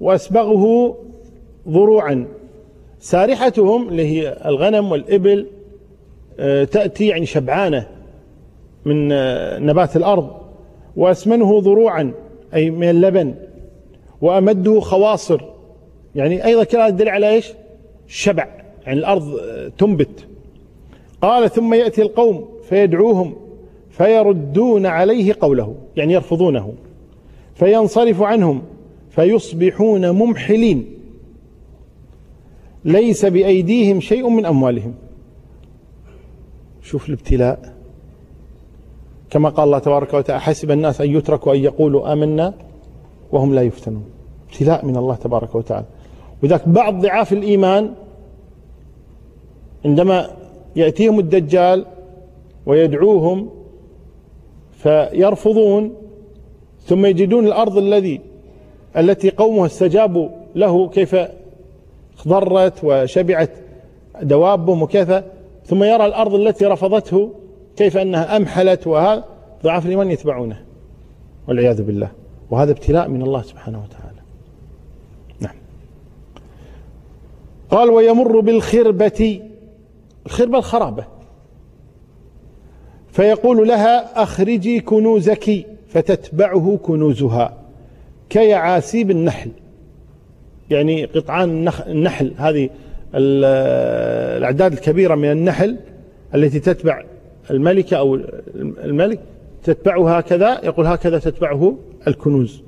وأسبغه ضروعا. سارحتهم اللي هي الغنم والإبل آه، تأتي يعني شبعانة من آه، نبات الأرض وأسمنه ضروعا أي من اللبن وأمده خواصر. يعني أيضا كلا يدل على إيش؟ الشبع يعني الأرض آه، تنبت. قال ثم يأتي القوم فيدعوهم فيردون عليه قوله يعني يرفضونه. فينصرف عنهم فيصبحون ممحلين. ليس بأيديهم شيء من أموالهم. شوف الابتلاء. كما قال الله تبارك وتعالى حسب الناس أن يتركوا أن يقولوا آمنا وهم لا يفتنون. ابتلاء من الله تبارك وتعالى. وذاك بعض ضعاف الإيمان عندما يأتيهم الدجال ويدعوهم فيرفضون ثم يجدون الأرض الذي التي قومه استجابوا له كيف اخضرت وشبعت دوابهم وكيف ثم يرى الأرض التي رفضته كيف أنها أمحلت وهذا ضعاف الإيمان يتبعونه والعياذ بالله. وهذا ابتلاء من الله سبحانه وتعالى. نعم. قال ويمر بالخربة الخربة الخرابة. فيقول لها أخرجي كنوزك فتتبعه كنوزها كيعاسيب النحل. يعني قطعان النحل هذه الأعداد الكبيرة من النحل التي تتبع الملكة أو الملك تتبعه هكذا يقول هكذا تتبعه الكنوز.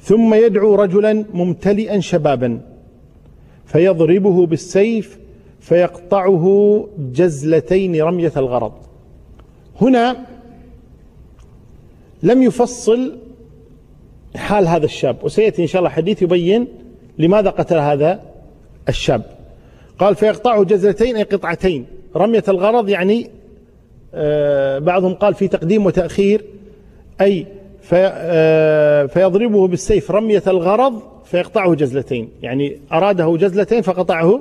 ثم يدعو رجلا ممتلئا شبابا فيضربه بالسيف فيقطعه جزلتين رمية الغرض. هنا لم يفصل حال هذا الشاب وسيأتي إن شاء الله حديث يبين لماذا قتل هذا الشاب. قال فيقطعه جزلتين أي قطعتين رمية الغرض يعني بعضهم قال في تقديم وتأخير أي آه، فيضربه بالسيف رمية الغرض فيقطعه جزلتين يعني أراده جزلتين فقطعه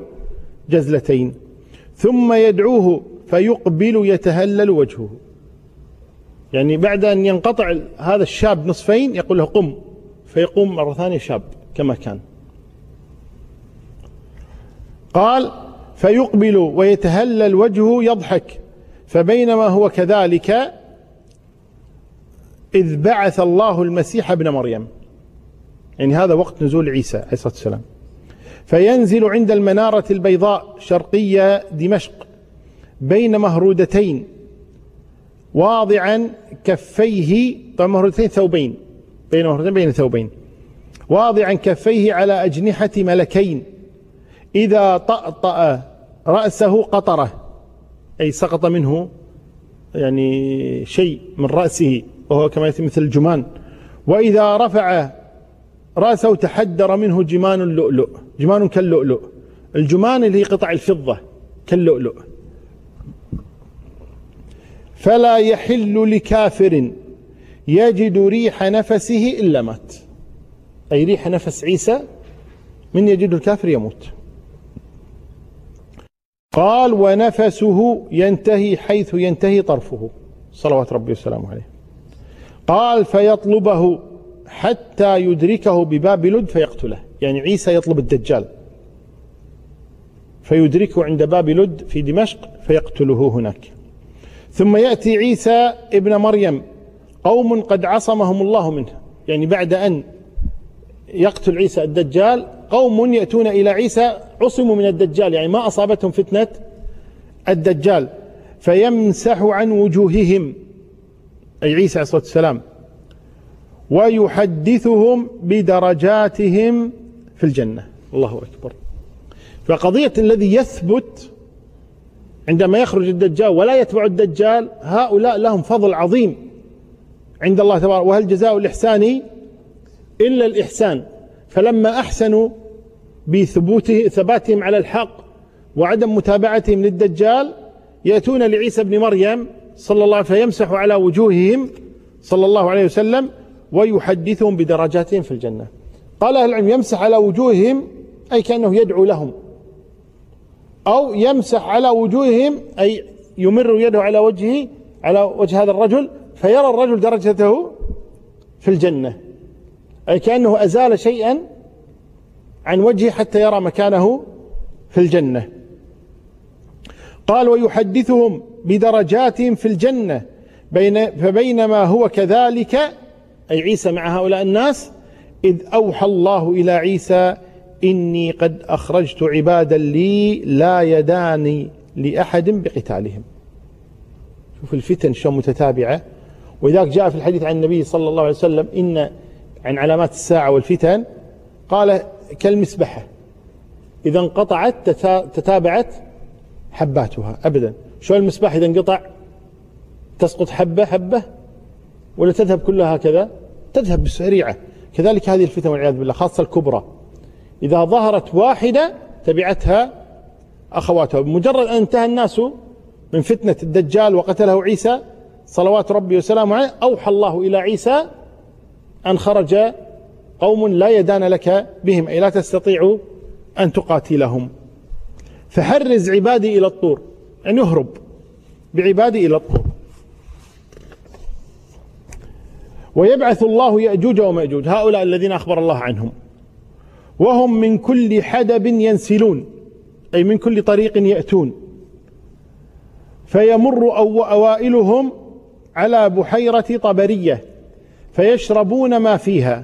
جزلتين ثم يدعوه فيقبل يتهلل وجهه. يعني بعد أن ينقطع هذا الشاب نصفين يقول له قم فيقوم مرة ثانية شاب كما كان. قال فيقبل ويتهلل وجهه يضحك. فبينما هو كذلك إذ بعث الله المسيح ابن مريم. يعني هذا وقت نزول عيسى عليه الصلاة والسلام. فينزل عند المنارة البيضاء شرقية دمشق بين مهرودتين واضعا كفيه طبعا مهرودتين ثوبين بين مهرودتين بين ثوبين. واضعا كفيه على أجنحة ملكين. إذا طأطأ رأسه قطرة. أي سقط منه يعني شيء من رأسه وهو كما يأتي مثل الجمان. وإذا رفع رأسه تحدر منه جمان اللؤلؤ جمان كاللؤلؤ. الجمان اللي هي قطع الفضة كاللؤلؤ. فلا يحل لكافر يجد ريح نفسه إلا مات. أي ريح نفس عيسى من يجد الكافر يموت. قال ونفسه ينتهي حيث ينتهي طرفه. صلوات ربي وسلامه عليه. قال فيطلبه حتى يدركه بباب لد فيقتله. يعني عيسى يطلب الدجال. فيدركه عند باب لد في دمشق فيقتله هناك. ثم يأتي عيسى ابن مريم. قوم قد عصمهم الله منه. يعني بعد أن يقتل عيسى الدجال قوم يأتون إلى عيسى عصموا من الدجال يعني ما أصابتهم فتنة الدجال فيمسح عن وجوههم أي عيسى عليه الصلاة والسلام ويحدثهم بدرجاتهم في الجنة. الله أكبر. فقضية الذي يثبت عندما يخرج الدجال ولا يتبع الدجال هؤلاء لهم فضل عظيم عند الله تبارك وهل جزاء الإحسان إلا الإحسان؟ فلما أحسنوا بثبوته ثباتهم على الحق وعدم متابعتهم للدجال يأتون لعيسى بن مريم صلى الله عليه وسلم فيمسح على وجوههم صلى الله عليه وسلم ويحدثهم بدرجاتهم في الجنة. قال أهل العلم يمسح على وجوههم أي كأنه يدعو لهم. أو يمسح على وجوههم أي يمر يده على وجهه على وجه هذا الرجل فيرى الرجل درجته في الجنة. أي كأنه أزال شيئا عن وجهه حتى يرى مكانه في الجنة. قال ويحدثهم بدرجاتهم في الجنة بين فبينما هو كذلك أي عيسى مع هؤلاء الناس إذ أوحى الله إلى عيسى إني قد أخرجت عبادا لي لا يداني لأحد بقتالهم. شوف الفتن شو متتابعة. ولذلك جاء في الحديث عن النبي صلى الله عليه وسلم إن عن علامات الساعة والفتن قال كالمسبحة إذا انقطعت تتابعت حباتها أبدا. شو المسبح إذا انقطع؟ تسقط حبة حبة؟ ولا تذهب كلها هكذا؟ تذهب بسريعة. كذلك هذه الفتن والعياذ بالله خاصة الكبرى. إذا ظهرت واحدة تبعتها أخواتها. بمجرد أن انتهى الناس من فتنة الدجال وقتله عيسى صلوات ربي وسلامه عليه أوحى الله إلى عيسى أن خرج قوم لا يدان لك بهم أي لا تستطيع أن تقاتلهم. فحرز عبادي إلى الطور أن يهرب بعبادي إلى الطور. ويبعث الله يأجوج ومأجوج هؤلاء الذين أخبر الله عنهم. وهم من كل حدب ينسلون أي من كل طريق يأتون. فيمر أو أوائلهم على بحيرة طبرية. فيشربون ما فيها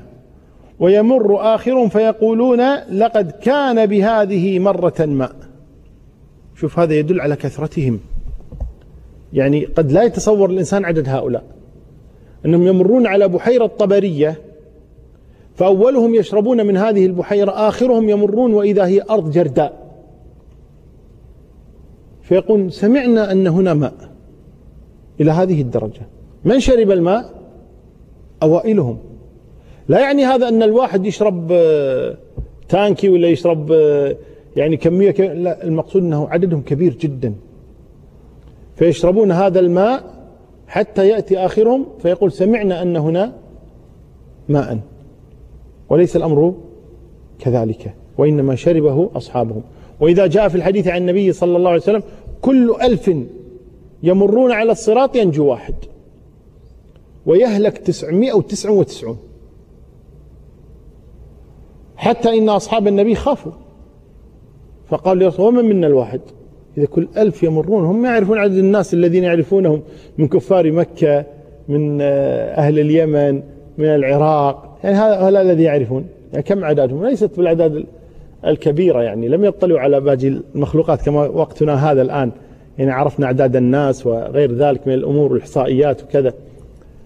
ويمر آخر فيقولون لقد كان بهذه مرة ماء شوف هذا يدل على كثرتهم. يعني قد لا يتصور الإنسان عدد هؤلاء. أنهم يمرون على بحيرة طبرية فأولهم يشربون من هذه البحيرة آخرهم يمرون وإذا هي أرض جرداء. فيقول سمعنا أن هنا ماء إلى هذه الدرجة. من شرب الماء؟ أوائلهم. لا يعني هذا أن الواحد يشرب آه، تانكي ولا يشرب آه، يعني كمية لا المقصود أنه عددهم كبير جدا. فيشربون هذا الماء حتى يأتي آخرهم فيقول سمعنا أن هنا ماء. وليس الأمر كذلك وإنما شربه أصحابهم. وإذا جاء في الحديث عن النبي صلى الله عليه وسلم كل ألف يمرون على الصراط ينجو واحد. ويهلك تسعمائة وتسعة وتسعون. حتى إن أصحاب النبي خافوا. فقال رسول ومن منا الواحد؟ إذا كل ألف يمرون هم ما يعرفون عدد الناس الذين يعرفونهم من كفار مكة من آه، أهل اليمن من العراق. يعني هذا الذي يعرفون. يعني كم عددهم؟ ليست بالأعداد الكبيرة يعني. لم يطلعوا على باقي المخلوقات كما وقتنا هذا الآن. يعني عرفنا أعداد الناس وغير ذلك من الأمور والإحصائيات وكذا.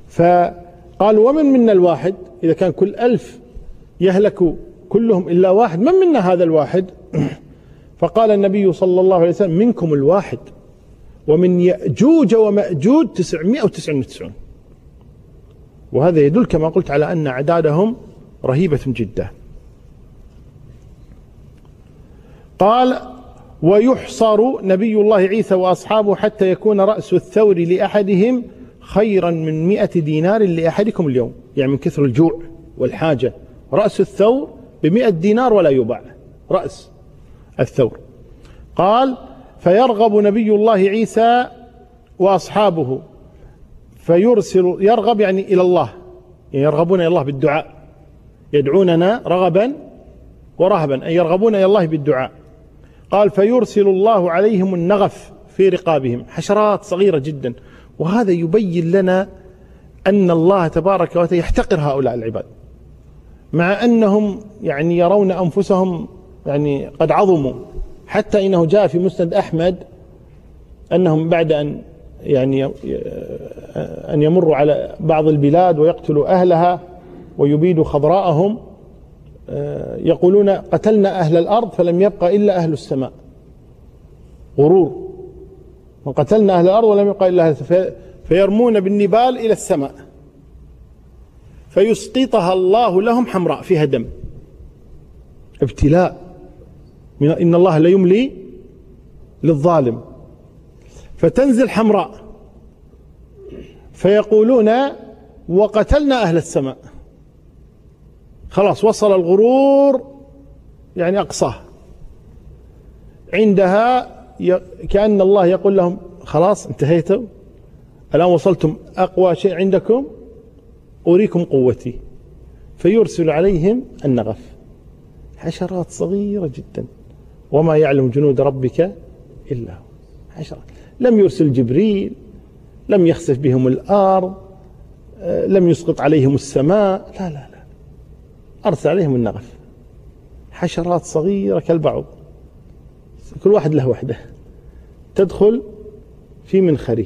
فقالوا ومن منا الواحد؟ إذا كان كل ألف يهلك كلهم إلا واحد من منا هذا الواحد؟ [clears throat] فقال النبي صلى الله عليه وسلم منكم الواحد ومن يأجوج ومأجوج تسعمائة وتسعين وتسعون. وهذا يدل كما قلت على أن أعدادهم رهيبة جدا. قال ويحصر نبي الله عيسى وأصحابه حتى يكون رأس الثور لأحدهم خيرا من مئة دينار لأحدكم اليوم يعني من كثر الجوع والحاجة. رأس الثور بمئة دينار ولا يباع. رأس الثور. قال فيرغب نبي الله عيسى وأصحابه. فيرسل يرغب يعني إلى الله. يعني يرغبون إلى الله بالدعاء. يدعوننا رغبا ورهبا أي يرغبون إلى الله بالدعاء. قال فيرسل الله عليهم النغف في رقابهم. حشرات صغيرة جدا. وهذا يبين لنا أن الله تبارك وتعالى يحتقر هؤلاء العباد. مع أنهم يعني يرون أنفسهم يعني قد عظموا حتى إنه جاء في مسند أحمد أنهم بعد أن يعني أن يمروا على بعض البلاد ويقتلوا أهلها ويبيدوا خضراءهم يقولون قتلنا أهل الأرض فلم يبقى إلا أهل السماء. غرور. وقتلنا أهل الأرض ولم يبقى إلا فيرمون بالنبال إلى السماء. فيسقطها الله لهم حمراء فيها دم. ابتلاء. إن الله لا يملي للظالم. فتنزل حمراء. فيقولون وقتلنا أهل السماء. خلاص وصل الغرور يعني أقصاه. عندها كأن الله يقول لهم خلاص انتهيتوا. الآن وصلتم أقوى شيء عندكم أريكم قوتي. فيرسل عليهم النغف. حشرات صغيرة جدا. وما يعلم جنود ربك إلا هو. حشرات. لم يرسل جبريل لم يخسف بهم الأرض آه، لم يسقط عليهم السماء. لا لا لا. أرسل عليهم النغف. حشرات صغيرة كالبعوض. كل واحد له وحده. تدخل في منخره.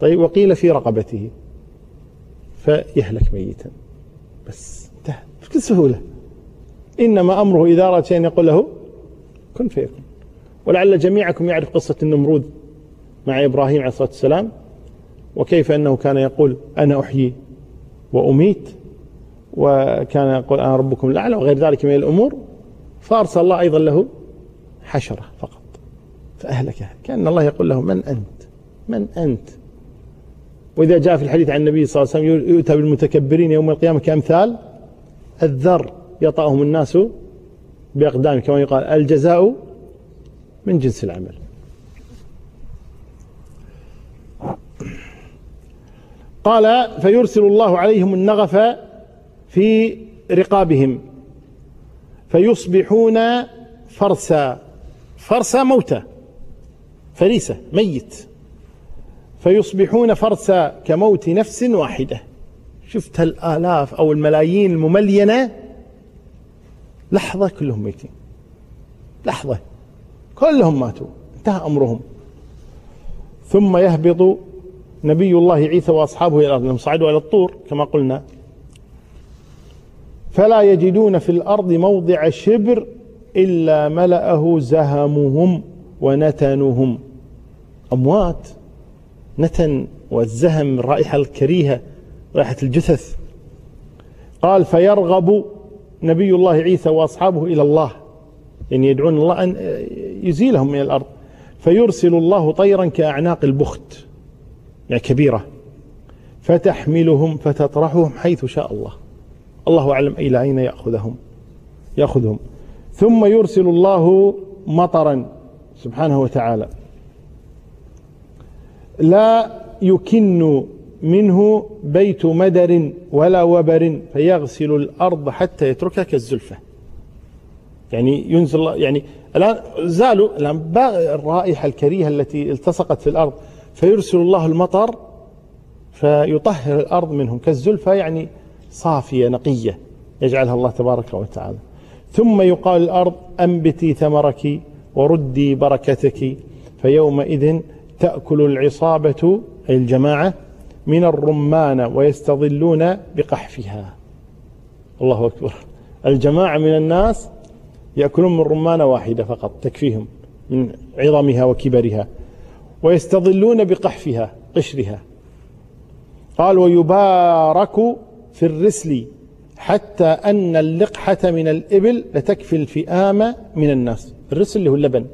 طيب وقيل في رقبته. فيهلك ميتا. بس انتهى. بكل سهولة. إنما أمره إذا أراد شيئا يقول له كن فيكون. ولعل جميعكم يعرف قصة النمرود مع إبراهيم عليه الصلاة والسلام وكيف أنه كان يقول أنا أحيي وأميت وكان يقول أنا ربكم الأعلى وغير ذلك من الأمور. فأرسل الله أيضا له حشرة فقط. فأهلكها. كأن الله يقول له من أنت؟ من أنت؟ وإذا جاء في الحديث عن النبي صلى الله عليه وسلم يؤتى بالمتكبرين يوم القيامة كأمثال الذر يطأهم الناس بأقدامهم كما يقال الجزاء من جنس العمل. قال فيرسل الله عليهم النغف في رقابهم فيصبحون فرسا. فرسا موتى فريسة ميت. فيصبحون فرسا كموت نفس واحدة. شفت الآلاف أو الملايين المملينة؟ لحظة كلهم ميتين. لحظة كلهم ماتوا. انتهى أمرهم. ثم يهبط نبي الله عيسى وأصحابه إلى الأرض صعدوا إلى الطور كما قلنا. فلا يجدون في الأرض موضع شبر إلا ملأه زهمهم ونتنهم. أموات نتن والزهم الرائحة الكريهة رائحة الجثث. قال فيرغب نبي الله عيسى وأصحابه إلى الله. يعني يدعون الله أن يزيلهم من الأرض. فيرسل الله طيرا كأعناق البخت يعني كبيرة. فتحملهم فتطرحهم حيث شاء الله. الله أعلم إلى أين يأخذهم يأخذهم. ثم يرسل الله مطرا سبحانه وتعالى. لا يكن منه بيت مدر ولا وبر فيغسل الأرض حتى يتركها كالزلفة يعني ينزل يعني الآن زالوا الآن الرائحة الكريهة التي التصقت في الأرض فيرسل الله المطر فيطهر الأرض منهم. كالزلفة يعني صافية نقية يجعلها الله تبارك وتعالى. ثم يقال الأرض أنبتي ثمرك وردي بركتك فيومئذ تأكل العصابة أي الجماعة من الرمان ويستظلون بقحفها. الله أكبر. الجماعة من الناس يأكلون من رمانة واحدة فقط تكفيهم من عظمها وكبرها ويستظلون بقحفها قشرها. قال ويبارك في الرسل حتى أن اللقحة من الإبل لتكفي الفئام من الناس. الرسل اللي هو اللبن.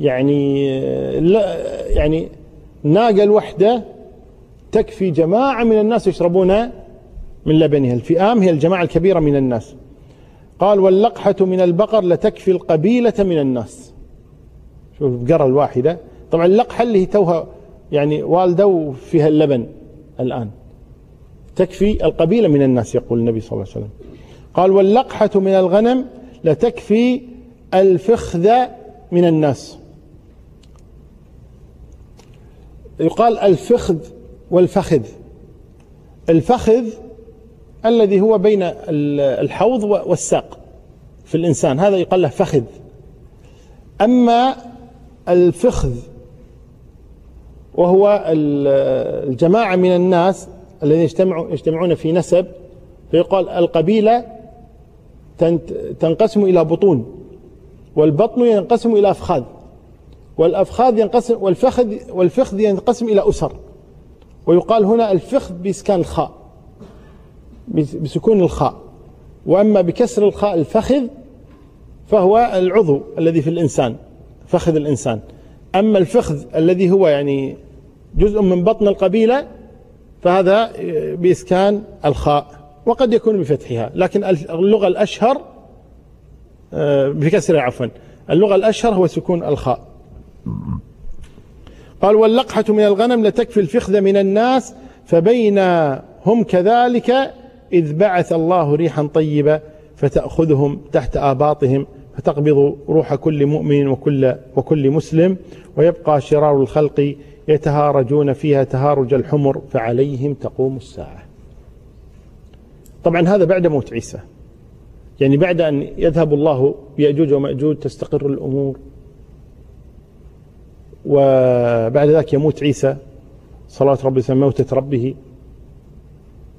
يعني لا يعني ناقة الوحدة تكفي جماعة من الناس يشربون من لبنها. الفئام هي الجماعة الكبيرة من الناس. قال واللقحة من البقر لتكفي القبيلة من الناس. شوف بقرة الواحدة. طبعا اللقحة اللي هي توها يعني والدة وفيها اللبن الآن. تكفي القبيلة من الناس يقول النبي صلى الله عليه وسلم. قال واللقحة من الغنم لتكفي الفخذ من الناس. يقال الفخذ والفخذ. الفخذ الذي هو بين الحوض والساق في الإنسان هذا يقال له فخذ. أما الفخذ وهو الجماعة من الناس الذين يجتمعون يجتمعون في نسب فيقال القبيلة تنقسم إلى بطون والبطن ينقسم إلى أفخاذ والأفخاذ ينقسم والفخذ والفخذ ينقسم إلى أسر. ويقال هنا الفخذ بإسكان الخاء بسكون الخاء. وأما بكسر الخاء الفخذ فهو العضو الذي في الإنسان فخذ الإنسان. أما الفخذ الذي هو يعني جزء من بطن القبيلة فهذا بإسكان الخاء وقد يكون بفتحها لكن اللغة الأشهر آه، بكسرها عفوا اللغة الأشهر هو سكون الخاء. قال واللقحة من الغنم لتكفي الفخذ من الناس فبين هم كذلك إذ بعث الله ريحا طيبة فتأخذهم تحت آباطهم فتقبض روح كل مؤمن وكل وكل مسلم ويبقى شرار الخلق يتهارجون فيها تهارج الحمر فعليهم تقوم الساعة. طبعا هذا بعد موت عيسى. يعني بعد أن يذهب الله بيأجوج ومأجوج تستقر الأمور. وبعد ذلك يموت عيسى. صلاة ربي موتة ربه.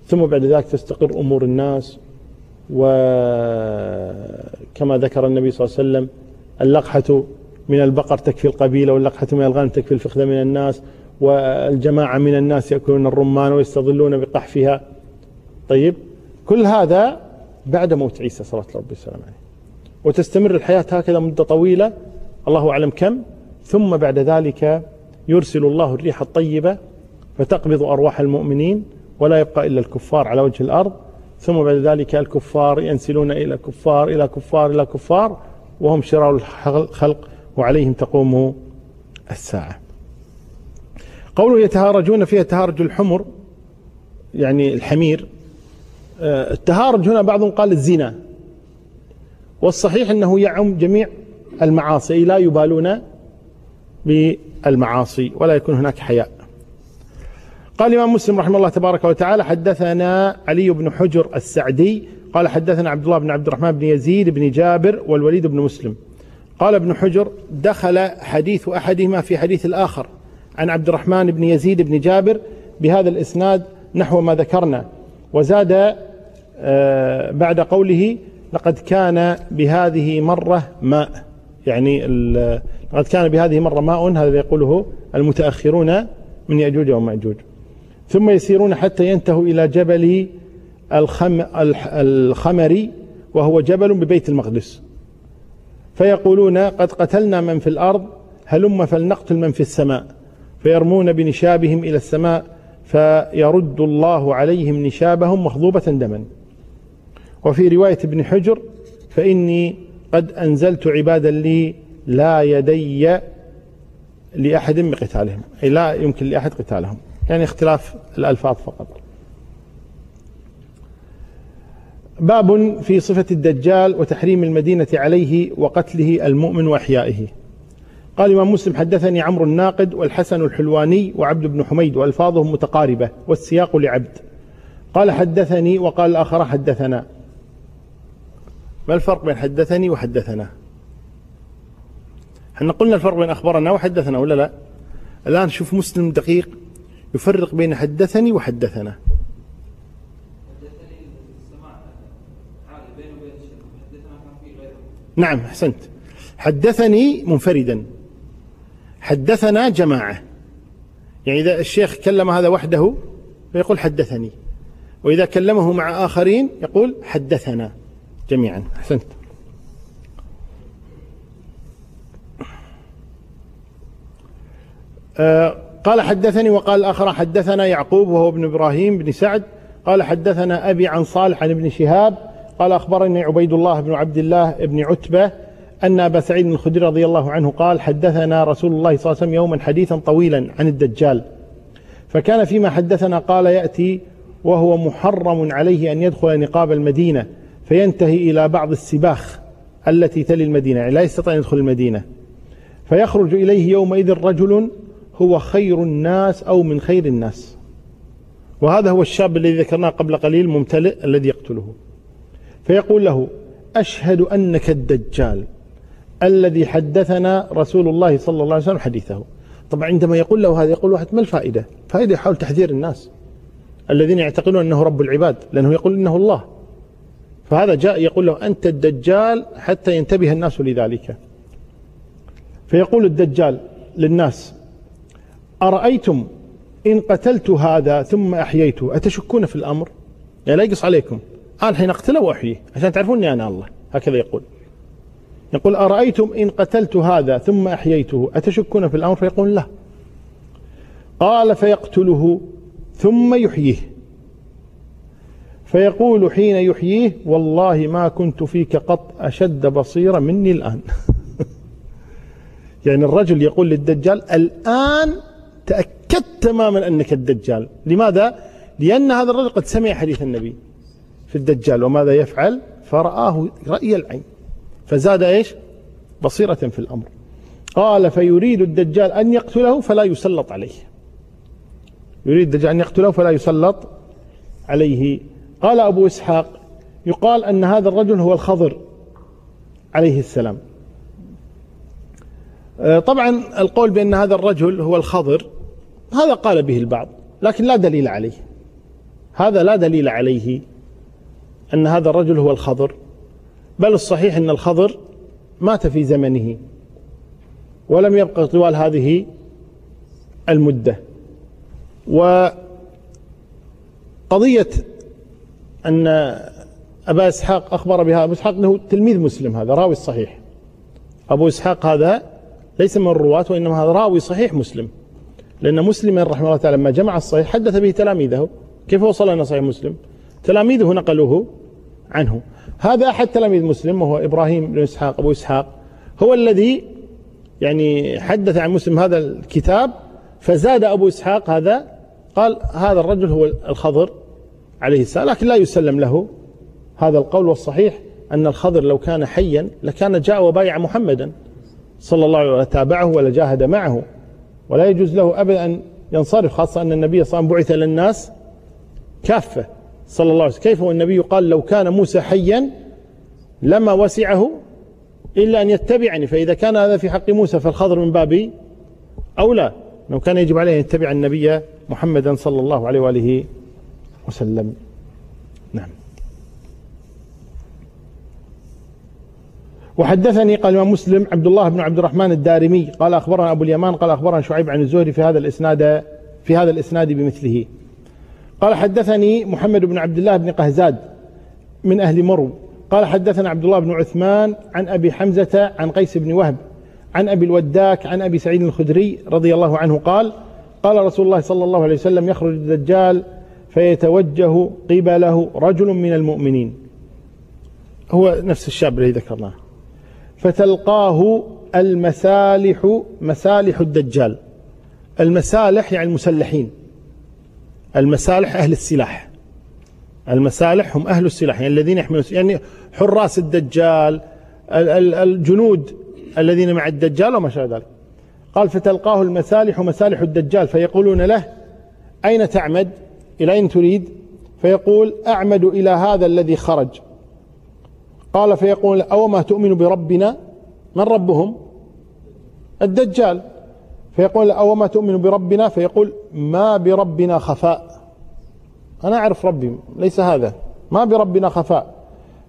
ثم بعد ذلك تستقر أمور الناس. وكما ذكر النبي صلى الله عليه وسلم اللقحة من البقر تكفي القبيلة واللقحة من الغنم تكفي الفخذ من الناس والجماعة من الناس يأكلون الرمان ويستظلون بقحفها. طيب كل هذا بعد موت عيسى صلى الله عليه وسلم. وتستمر الحياة هكذا مدة طويلة الله أعلم كم. ثم بعد ذلك يرسل الله الريح الطيبة فتقبض أرواح المؤمنين ولا يبقى إلا الكفار على وجه الأرض. ثم بعد ذلك الكفار ينسلون إلى كفار إلى كفار إلى كفار وهم شرار الخلق. وعليهم تقوم الساعة. قوله يتهارجون فيها تهارج الحمر يعني الحمير. آه، التهارج هنا بعضهم قال الزنا. والصحيح أنه يعم جميع المعاصي لا يبالون بالمعاصي ولا يكون هناك حياء. قال الإمام مسلم رحمه الله تبارك وتعالى حدثنا علي بن حجر السعدي قال حدثنا عبد الله بن عبد الرحمن بن يزيد بن جابر والوليد بن مسلم. قال ابن حجر دخل حديث أحدهما في حديث الآخر عن عبد الرحمن بن يزيد بن جابر بهذا الإسناد نحو ما ذكرنا. وزاد آه، بعد قوله لقد كان بهذه مرة ماء. يعني لقد كان بهذه مرة ماء هذا يقوله المتأخرون من يأجوج ومأجوج ثم يسيرون حتى ينتهوا إلى جبل الخم الخمري وهو جبل ببيت المقدس. فيقولون قد قتلنا من في الأرض هلم فلنقتل من في السماء. فيرمون بنشابهم إلى السماء فيرد الله عليهم نشابهم مخضوبة دما. وفي رواية ابن حجر فإني قد أنزلت عبادا لي لا يدي لأحد بقتالهم أي لا يمكن لأحد قتالهم. يعني اختلاف الألفاظ فقط. باب في صفة الدجال وتحريم المدينة عليه وقتله المؤمن وإحيائه. قال الإمام مسلم حدثني عمرو الناقد والحسن الحلواني وعبد بن حميد وألفاظهم متقاربة والسياق لعبد. قال حدثني وقال الآخر حدثنا. ما الفرق بين حدثني وحدثنا؟ إحنا قلنا الفرق بين أخبرنا وحدثنا ولا لا؟ الآن شوف مسلم دقيق يفرق بين حدثني وحدثنا. نعم أحسنت. حدثني منفردا. حدثنا جماعة. يعني إذا الشيخ كلم هذا وحده فيقول حدثني. وإذا كلمه مع آخرين يقول حدثنا جميعا. أحسنت. آه قال حدثني وقال الآخر حدثنا يعقوب وهو ابن إبراهيم بن سعد. قال حدثنا أبي عن صالح عن ابن شهاب. قال أخبرني عبيد الله بن عبد الله بن عتبة أن أبا سعيد الخدري رضي الله عنه قال حدثنا رسول الله صلى الله عليه وسلم يوما حديثا طويلا عن الدجال. فكان فيما حدثنا قال يأتي وهو محرم عليه أن يدخل نقاب المدينة فينتهي إلى بعض السباخ التي تلي المدينة يعني لا يستطيع أن يدخل المدينة. فيخرج إليه يومئذ رجل هو خير الناس أو من خير الناس. وهذا هو الشاب الذي ذكرناه قبل قليل ممتلئ الذي يقتله. فيقول له أشهد أنك الدجال الذي حدثنا رسول الله صلى الله عليه وسلم حديثه. طبعا عندما يقول له هذا يقول واحد ما الفائدة؟ فائدة يحاول تحذير الناس الذين يعتقدون أنه رب العباد لأنه يقول إنه الله. فهذا جاء يقول له أنت الدجال حتى ينتبه الناس لذلك. فيقول الدجال للناس أرأيتم إن قتلت هذا ثم أحييته؟ أتشكون في الأمر؟ يعني لا يقص عليكم. أنا الحين أقتله وأحييه عشان تعرفون أني أنا الله. هكذا يقول. يقول أرأيتم إن قتلت هذا ثم أحييته؟ أتشكون في الأمر؟ فيقول لا. قال فيقتله ثم يحييه. فيقول حين يحييه والله ما كنت فيك قط أشد بصيرة مني الآن. [laughs] يعني الرجل يقول للدجال الآن تأكدت تماما أنك الدجال. لماذا؟ لأن هذا الرجل قد سمع حديث النبي. في الدجال وماذا يفعل؟ فرآه رأي العين. فزاد إيش؟ بصيرة في الأمر. قال فيريد الدجال أن يقتله فلا يسلط عليه. يريد الدجال أن يقتله فلا يسلط عليه. قال أبو إسحاق يقال أن هذا الرجل هو الخضر عليه السلام. آه، طبعا القول بأن هذا الرجل هو الخضر هذا قال به البعض لكن لا دليل عليه. هذا لا دليل عليه. أن هذا الرجل هو الخضر. بل الصحيح أن الخضر مات في زمنه ولم يبقى طوال هذه المدة. وقضية أن أبا إسحاق أخبر بها أبو إسحاق أنه تلميذ مسلم هذا راوي الصحيح أبو إسحاق هذا ليس من الرواة وإنما هذا راوي صحيح مسلم. لأن مسلما رحمه الله تعالى لما جمع الصحيح حدث به تلاميذه. كيف وصل لنا صحيح مسلم؟ تلاميذه نقلوه عنه. هذا أحد تلاميذ مسلم وهو إبراهيم بن إسحاق أبو إسحاق. هو الذي يعني حدث عن مسلم هذا الكتاب فزاد أبو إسحاق هذا قال هذا الرجل هو الخضر عليه السلام لكن لا يسلم له هذا القول. والصحيح أن الخضر لو كان حيا لكان جاء وبايع محمدا صلى الله عليه وسلم وتابعه ولجاهد معه. ولا يجوز له أبدا أن ينصرف خاصة أن النبي صلى الله عليه وسلم بعث للناس كافة. صلى الله عليه وسلم. كيف والنبي قال لو كان موسى حيا لما وسعه إلا أن يتبعني فإذا كان هذا في حق موسى فالخضر من باب أولى. لو كان يجب عليه أن يتبع النبي محمدا صلى الله عليه وآله وسلم. نعم. وحدثني قال الإمام مسلم عبد الله بن عبد الرحمن الدارمي قال أخبرنا أبو اليمان قال أخبرنا شعيب عن الزهري في هذا الإسناد في هذا الإسناد بمثله. قال حدثني محمد بن عبد الله بن قهزاد من أهل مرو. قال حدثنا عبد الله بن عثمان عن أبي حمزة عن قيس بن وهب عن أبي الوداك عن أبي سعيد الخدري رضي الله عنه قال قال رسول الله صلى الله عليه وسلم يخرج الدجال فيتوجه قبله رجل من المؤمنين. هو نفس الشاب الذي ذكرناه. فتلقاه المسالح مسالح الدجال. المسالح يعني المسلحين. المسالح أهل السلاح. المسالح هم أهل السلاح يعني الذين يحملون يعني حراس الدجال الجنود الذين مع الدجال وما شابه ذلك. قال فتلقاه المسالح مسالح الدجال. فيقولون له أين تعمد؟ إلى أين تريد؟ فيقول أعمد إلى هذا الذي خرج. قال فيقول أو ما تؤمن بربنا؟ من ربهم؟ الدجال. فيقول أو ما تؤمن بربنا؟ فيقول ما بربنا خفاء. أنا أعرف ربي ليس هذا. ما بربنا خفاء.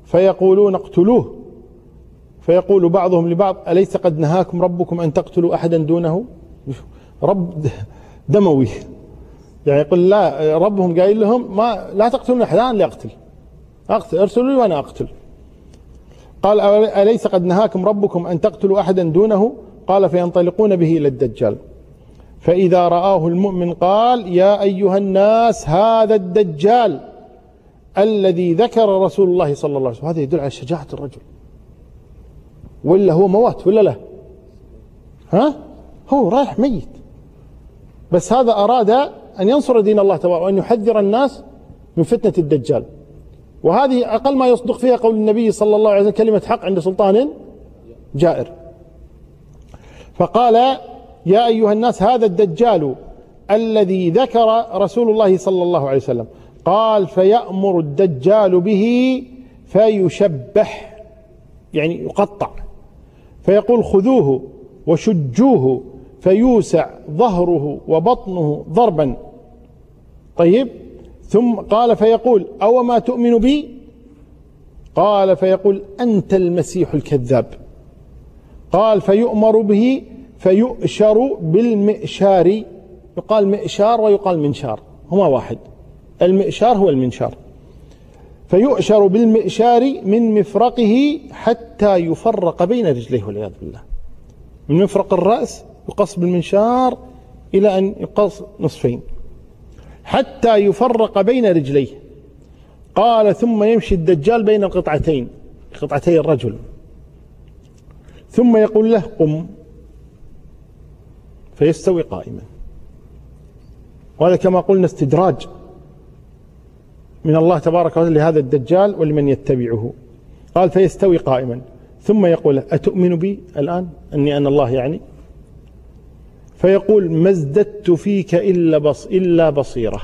فيقولون اقتلوه. فيقول بعضهم لبعض أليس قد نهاكم ربكم أن تقتلوا أحدا دونه؟ رب دموي. يعني يقول لا ربهم قايل لهم ما لا تقتلون أحد أنا اللي أقتل. أقتل ارسلوا لي وأنا أقتل. قال أليس قد نهاكم ربكم أن تقتلوا أحدا دونه؟ قال فينطلقون به إلى الدجال. فإذا رآه المؤمن قال يا أيها الناس هذا الدجال الذي ذكر رسول الله صلى الله عليه وسلم. هذا يدل على شجاعة الرجل. ولا هو موات ولا لا؟ ها؟ هو رايح ميت. بس هذا أراد أن ينصر دين الله تبارك وأن يحذر الناس من فتنة الدجال. وهذه أقل ما يصدق فيها قول النبي صلى الله عليه وسلم كلمة حق عند سلطان جائر. فقال يا أيها الناس هذا الدجال الذي ذكر رسول الله صلى الله عليه وسلم قال فيأمر الدجال به فيشبح يعني يقطع فيقول خذوه وشجوه فيوسع ظهره وبطنه ضربا. طيب ثم قال فيقول أو ما تؤمن بي؟ قال فيقول أنت المسيح الكذاب. قال فيؤمر به فيؤشر بالمئشار يقال مئشار ويقال منشار هما واحد. المئشار هو المنشار. فيؤشر بالمئشار من مفرقه حتى يفرق بين رجليه والعياذ بالله. من مفرق الرأس يقص بالمنشار إلى أن يقص نصفين. حتى يفرق بين رجليه. قال ثم يمشي الدجال بين القطعتين قطعتي الرجل. ثم يقول له قم. فيستوي قائما. وهذا كما قلنا استدراج من الله تبارك وتعالى لهذا الدجال ولمن يتبعه. قال فيستوي قائما. ثم يقول أتؤمن بي الآن؟ أني أنا الله يعني. فيقول ما ازددت فيك إلا, بص إلا بصيرة.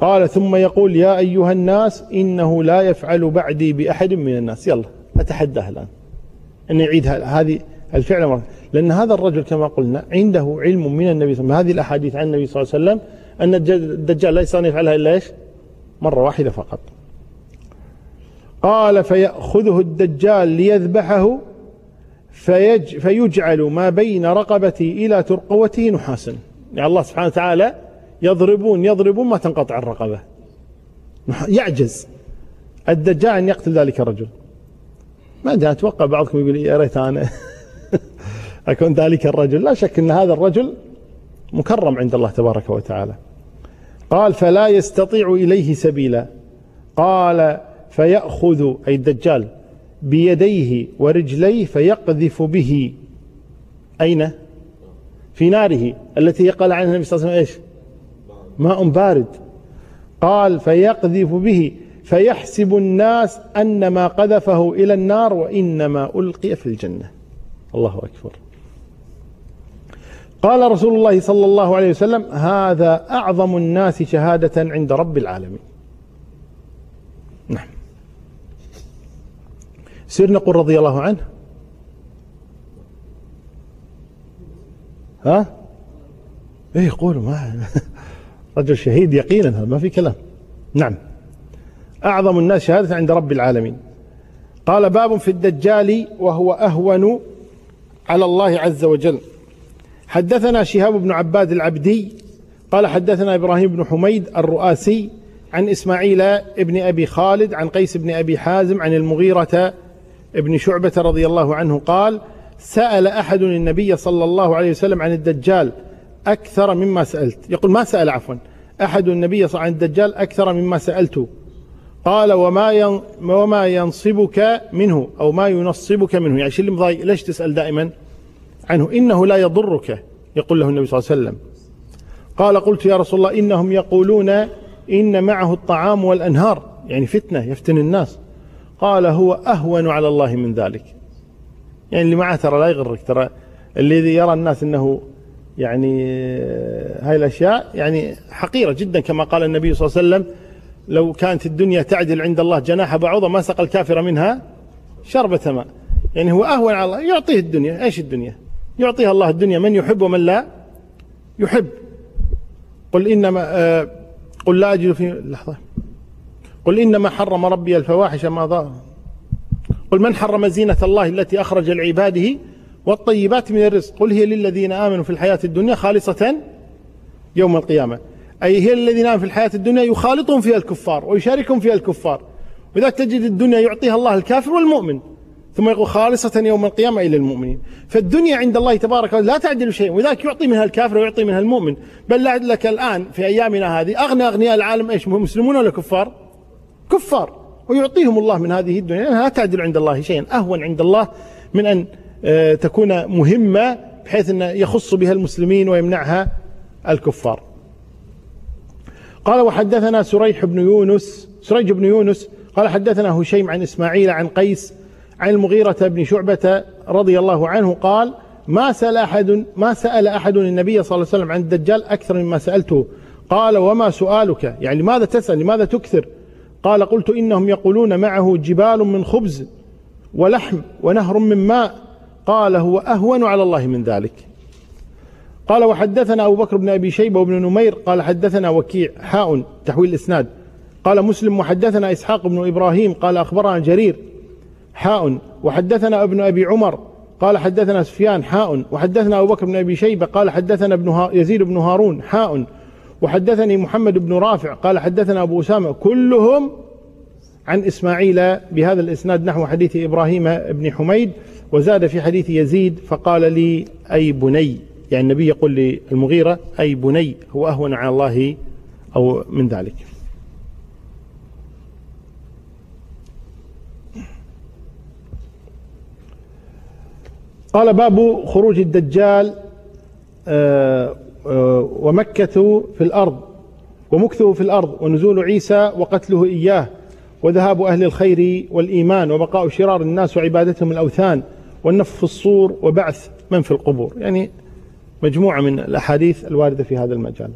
قال ثم يقول يا أيها الناس إنه لا يفعل بعدي بأحد من الناس. يلا أتحداه الآن. أن يعيد هذه الفعل مرة. لأن هذا الرجل كما قلنا عنده علم من النبي صلى الله عليه وسلم. هذه الأحاديث عن النبي صلى الله عليه وسلم أن الدجال يستطيع أن يفعلها إلا إيش؟ مرة واحدة فقط. قال فيأخذه الدجال ليذبحه فيج فيجعل ما بين رقبتي إلى ترقوته نحاسا. يعني الله سبحانه وتعالى يضربون يضربون ما تنقطع الرقبة. يعجز. الدجال أن يقتل ذلك الرجل. ما أدري أتوقع بعضكم يقول يا ريت أنا [laughs] أكون ذلك الرجل. لا شك أن هذا الرجل مكرم عند الله تبارك وتعالى. قال فلا يستطيع إليه سبيلا. قال فيأخذ أي الدجال بيديه ورجليه فيقذف به. أين؟ في ناره التي قال عنها النبي صلى الله عليه وسلم إيش؟ ماء بارد. قال فيقذف به. فيحسب الناس أن ما قذفه إلى النار وإنما ألقي في الجنة. الله أكبر. قال رسول الله صلى الله عليه وسلم هذا أعظم الناس شهادة عند رب العالمين. نعم. سير نقول رضي الله عنه. ها؟ إيه قولوا ما [laughs] رجل شهيد يقينا هذا ما في كلام. نعم. أعظم الناس شهادة عند رب العالمين. قال باب في الدجال وهو أهون على الله عز وجل. حدثنا شهاب بن عباد العبدي قال حدثنا إبراهيم بن حميد الرؤاسي عن إسماعيل ابن أبي خالد عن قيس بن أبي حازم عن المغيرة ابن شعبة رضي الله عنه قال سأل أحد النبي صلى الله عليه وسلم عن الدجال أكثر مما سألت. يقول ما سأل عفوا أحد النبي صلى الله عليه وسلم عن الدجال أكثر مما سألته قال وما وما ينصبك منه أو ما ينصبك منه. يعني شو اللي ليش تسأل دائما؟ عنه. إنه لا يضرك يقول له النبي صلى الله عليه وسلم. قال قلت يا رسول الله إنهم يقولون إن معه الطعام والأنهار يعني فتنة يفتن الناس. قال هو أهون على الله من ذلك. يعني اللي معه ترى لا يغرك ترى الذي يرى الناس أنه يعني هاي الأشياء يعني حقيرة جدا كما قال النبي صلى الله عليه وسلم لو كانت الدنيا تعدل عند الله جناح بعوضة ما سقى الكافر منها شربة ماء. يعني هو أهون على الله يعطيه الدنيا إيش الدنيا؟ يعطيها الله الدنيا. من يحب ومن لا يحب. قل إنما آه قل لا أجد في لحظة. قل إنما حرم ربي الفواحش ما ظهر. قل من حرم زينة الله التي أخرج لعباده والطيبات من الرزق؟ قل هي للذين آمنوا في الحياة الدنيا خالصة يوم القيامة. أي هي الذين آمنوا في الحياة الدنيا يخالطهم فيها الكفار ويشاركهم فيها الكفار. وذلك تجد الدنيا يعطيها الله الكافر والمؤمن. ثم يقول خالصة يوم القيامة إلى المؤمنين. فالدنيا عند الله تبارك وتعالى لا تعدل شيء وذلك يعطي منها الكافر ويعطي منها المؤمن. بل لك الآن في أيامنا هذه. أغنى أغنياء العالم إيش مسلمون ولا كفار؟ كفار. ويعطيهم الله من هذه الدنيا. لا تعدل عند الله شيئا. أهون عند الله من أن آه، تكون مهمة بحيث أن يخص بها المسلمين ويمنعها الكفار. قال وحدثنا سريح بن يونس سريج بن يونس قال حدثنا هشيم عن إسماعيل عن قيس عن المغيرة بن شعبة رضي الله عنه قال ما سأل أحد ما سأل أحد النبي صلى الله عليه وسلم عن الدجال أكثر مما سألته. قال وما سؤالك؟ يعني لماذا تسأل؟ لماذا تكثر؟ قال قلت إنهم يقولون معه جبال من خبز ولحم ونهر من ماء. قال هو أهون على الله من ذلك. قال وحدثنا أبو بكر بن أبي شيبة وابن نمير. قال حدثنا وكيع حاء تحويل الإسناد. قال مسلم وحدثنا إسحاق بن إبراهيم. قال أخبرنا جرير. حاء. وحدثنا ابن أبي عمر قال حدثنا سفيان حاء. وحدثنا أبو بكر بن أبي شيبة قال حدثنا ابن يزيد بن هارون حاء. وحدثني محمد بن رافع قال حدثنا أبو أسامة كلهم عن إسماعيل بهذا الإسناد نحو حديث إبراهيم بن حميد. وزاد في حديث يزيد فقال لي أي بني؟ يعني النبي يقول للمغيرة أي بني؟ هو أهون على الله أو من ذلك. قال باب خروج الدجال آه، آه، ومكة في الأرض ومكثه في الأرض ونزول عيسى وقتله إياه وذهاب أهل الخير والإيمان وبقاء شرار الناس وعبادتهم الأوثان والنفخ في الصور وبعث من في القبور. يعني مجموعة من الأحاديث الواردة في هذا المجال.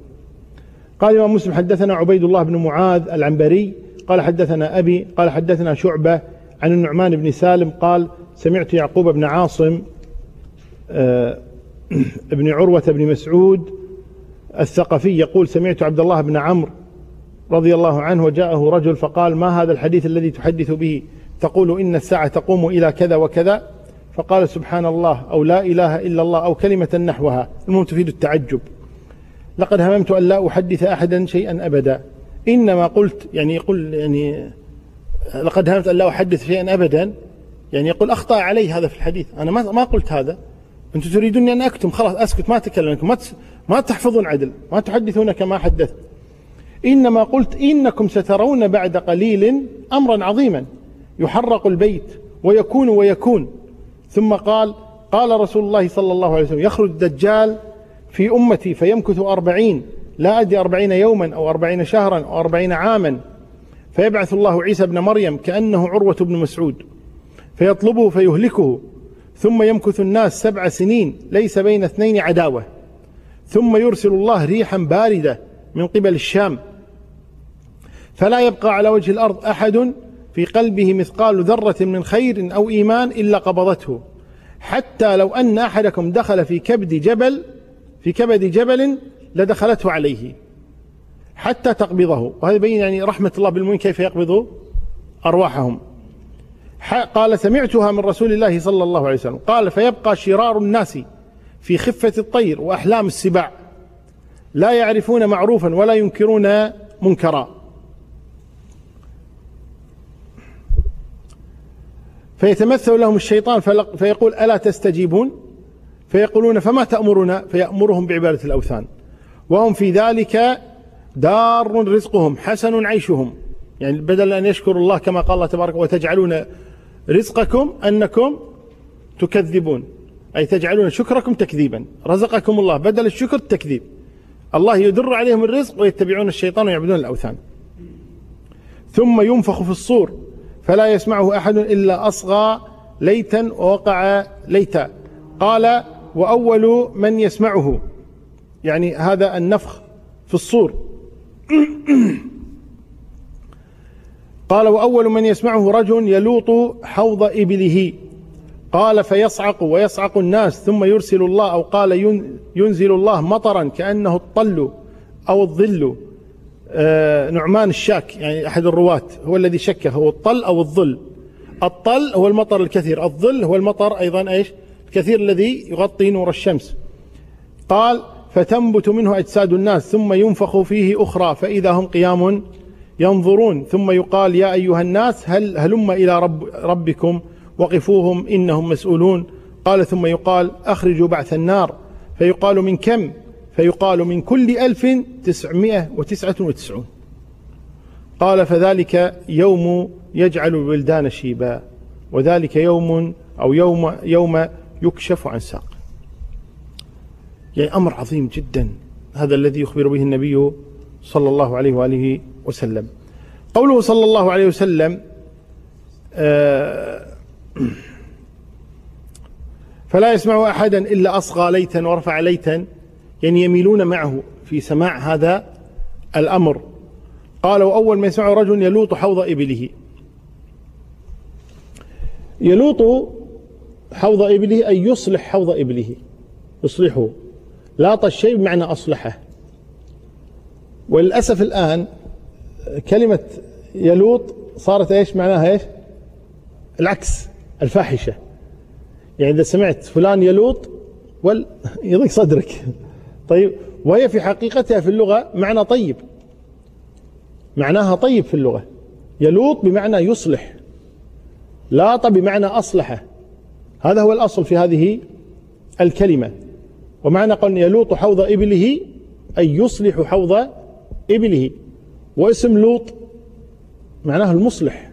قال الإمام مسلم حدثنا عبيد الله بن معاذ العنبري قال حدثنا أبي قال حدثنا شعبة عن النعمان بن سالم قال سمعت يعقوب بن عاصم [clears throat] ابن عروة بن مسعود الثقفي يقول سمعت عبد الله بن عمرو رضي الله عنه وجاءه رجل فقال ما هذا الحديث الذي تحدث به؟ تقول إن الساعة تقوم إلى كذا وكذا. فقال سبحان الله أو لا إله إلا الله أو كلمة نحوها. المهم تفيد التعجب. لقد هممت أن لا أحدث أحدا شيئا أبدا. إنما قلت يعني يقول يعني لقد هممت أن لا أحدث شيئا أبدا. يعني يقول أخطأ علي هذا في الحديث. أنا ما ما قلت هذا. أنتم تريدوني أن أكتم خلاص أسكت ما أتكلم ما ما تحفظون عدل ما تحدثون كما حدثت. إنما قلت إنكم سترون بعد قليل أمرا عظيما يحرق البيت ويكون ويكون. ثم قال قال رسول الله صلى الله عليه وسلم يخرج الدجال في أمتي فيمكث أربعين لا أدري أربعين يوما أو أربعين شهرا أو أربعين عاما. فيبعث الله عيسى ابن مريم كأنه عروة بن مسعود فيطلبه فيهلكه. ثم يمكث الناس سبع سنين ليس بين اثنين عداوة. ثم يرسل الله ريحا باردة من قبل الشام. فلا يبقى على وجه الأرض أحد في قلبه مثقال ذرة من خير أو إيمان إلا قبضته. حتى لو أن أحدكم دخل في كبد جبل في كبد جبل لدخلته عليه. حتى تقبضه. وهذا يبين يعني رحمة الله بالمؤمنين كيف يقبض أرواحهم. قال سمعتها من رسول الله صلى الله عليه وسلم. قال فيبقى شرار الناس في خفة الطير وأحلام السباع. لا يعرفون معروفا ولا ينكرون منكرا. فيتمثل لهم الشيطان فيقول ألا تستجيبون؟ فيقولون فما تأمرنا؟ فيأمرهم بعبادة الأوثان. وهم في ذلك دار رزقهم حسن عيشهم. يعني بدل أن يشكروا الله كما قال الله تبارك وتجعلون رزقكم أنكم تكذبون. أي تجعلون شكركم تكذيبا. رزقكم الله بدل الشكر التكذيب الله يدر عليهم الرزق ويتبعون الشيطان ويعبدون الأوثان. ثم ينفخ في الصور فلا يسمعه أحد إلا أصغى ليتا ووقع ليتا. قال وأول من يسمعه. يعني هذا النفخ في الصور. [clears throat] قال وأول من يسمعه رجل يلوط حوض إبله. قال فيصعق ويصعق الناس ثم يرسل الله أو قال ينزل الله مطرا كأنه الطل أو الظل. آه، نعمان الشاك يعني أحد الرواة هو الذي شك هو الطل أو الظل. الطل هو المطر الكثير الظل هو المطر أيضا إيش؟ الكثير الذي يغطي نور الشمس. قال فتنبت منه أجساد الناس ثم ينفخ فيه أخرى فإذا هم قيام ينظرون ثم يقال يا أيها الناس هل هلم إلى رب ربكم؟ وقفوهم إنهم مسؤولون. قال ثم يقال أخرجوا بعث النار. فيقال من كم؟ فيقال من كل ألف تسعمائة وتسعة وتسعون. قال فذلك يوم يجعل الولدان شيبا وذلك يوم أو يوم يوم يكشف عن ساق. يعني أمر عظيم جدا هذا الذي يخبر به النبي صلى الله عليه وآله وسلم. قوله صلى الله عليه وسلم آه فلا يسمع أحدا إلا أصغى ليتا ورفع ليتا يعني يميلون معه في سماع هذا الأمر. قالوا أول ما يسمع رجل يلوط حوض إبله. يلوط حوض إبله أي يصلح حوض إبله. يصلحه. لاط الشيء بمعنى أصلحه. وللأسف الآن كلمة يلوط صارت إيش؟ معناها إيش؟ العكس الفاحشة. يعني إذا سمعت فلان يلوط وال يضيق صدرك. [laughs] طيب وهي في حقيقتها في اللغة معنى طيب. معناها طيب في اللغة. يلوط بمعنى يصلح. لاط بمعنى أصلح. هذا هو الأصل في هذه الكلمة. ومعنى قول يلوط حوض إبله أي يصلح حوض إبله. واسم لوط معناه المصلح.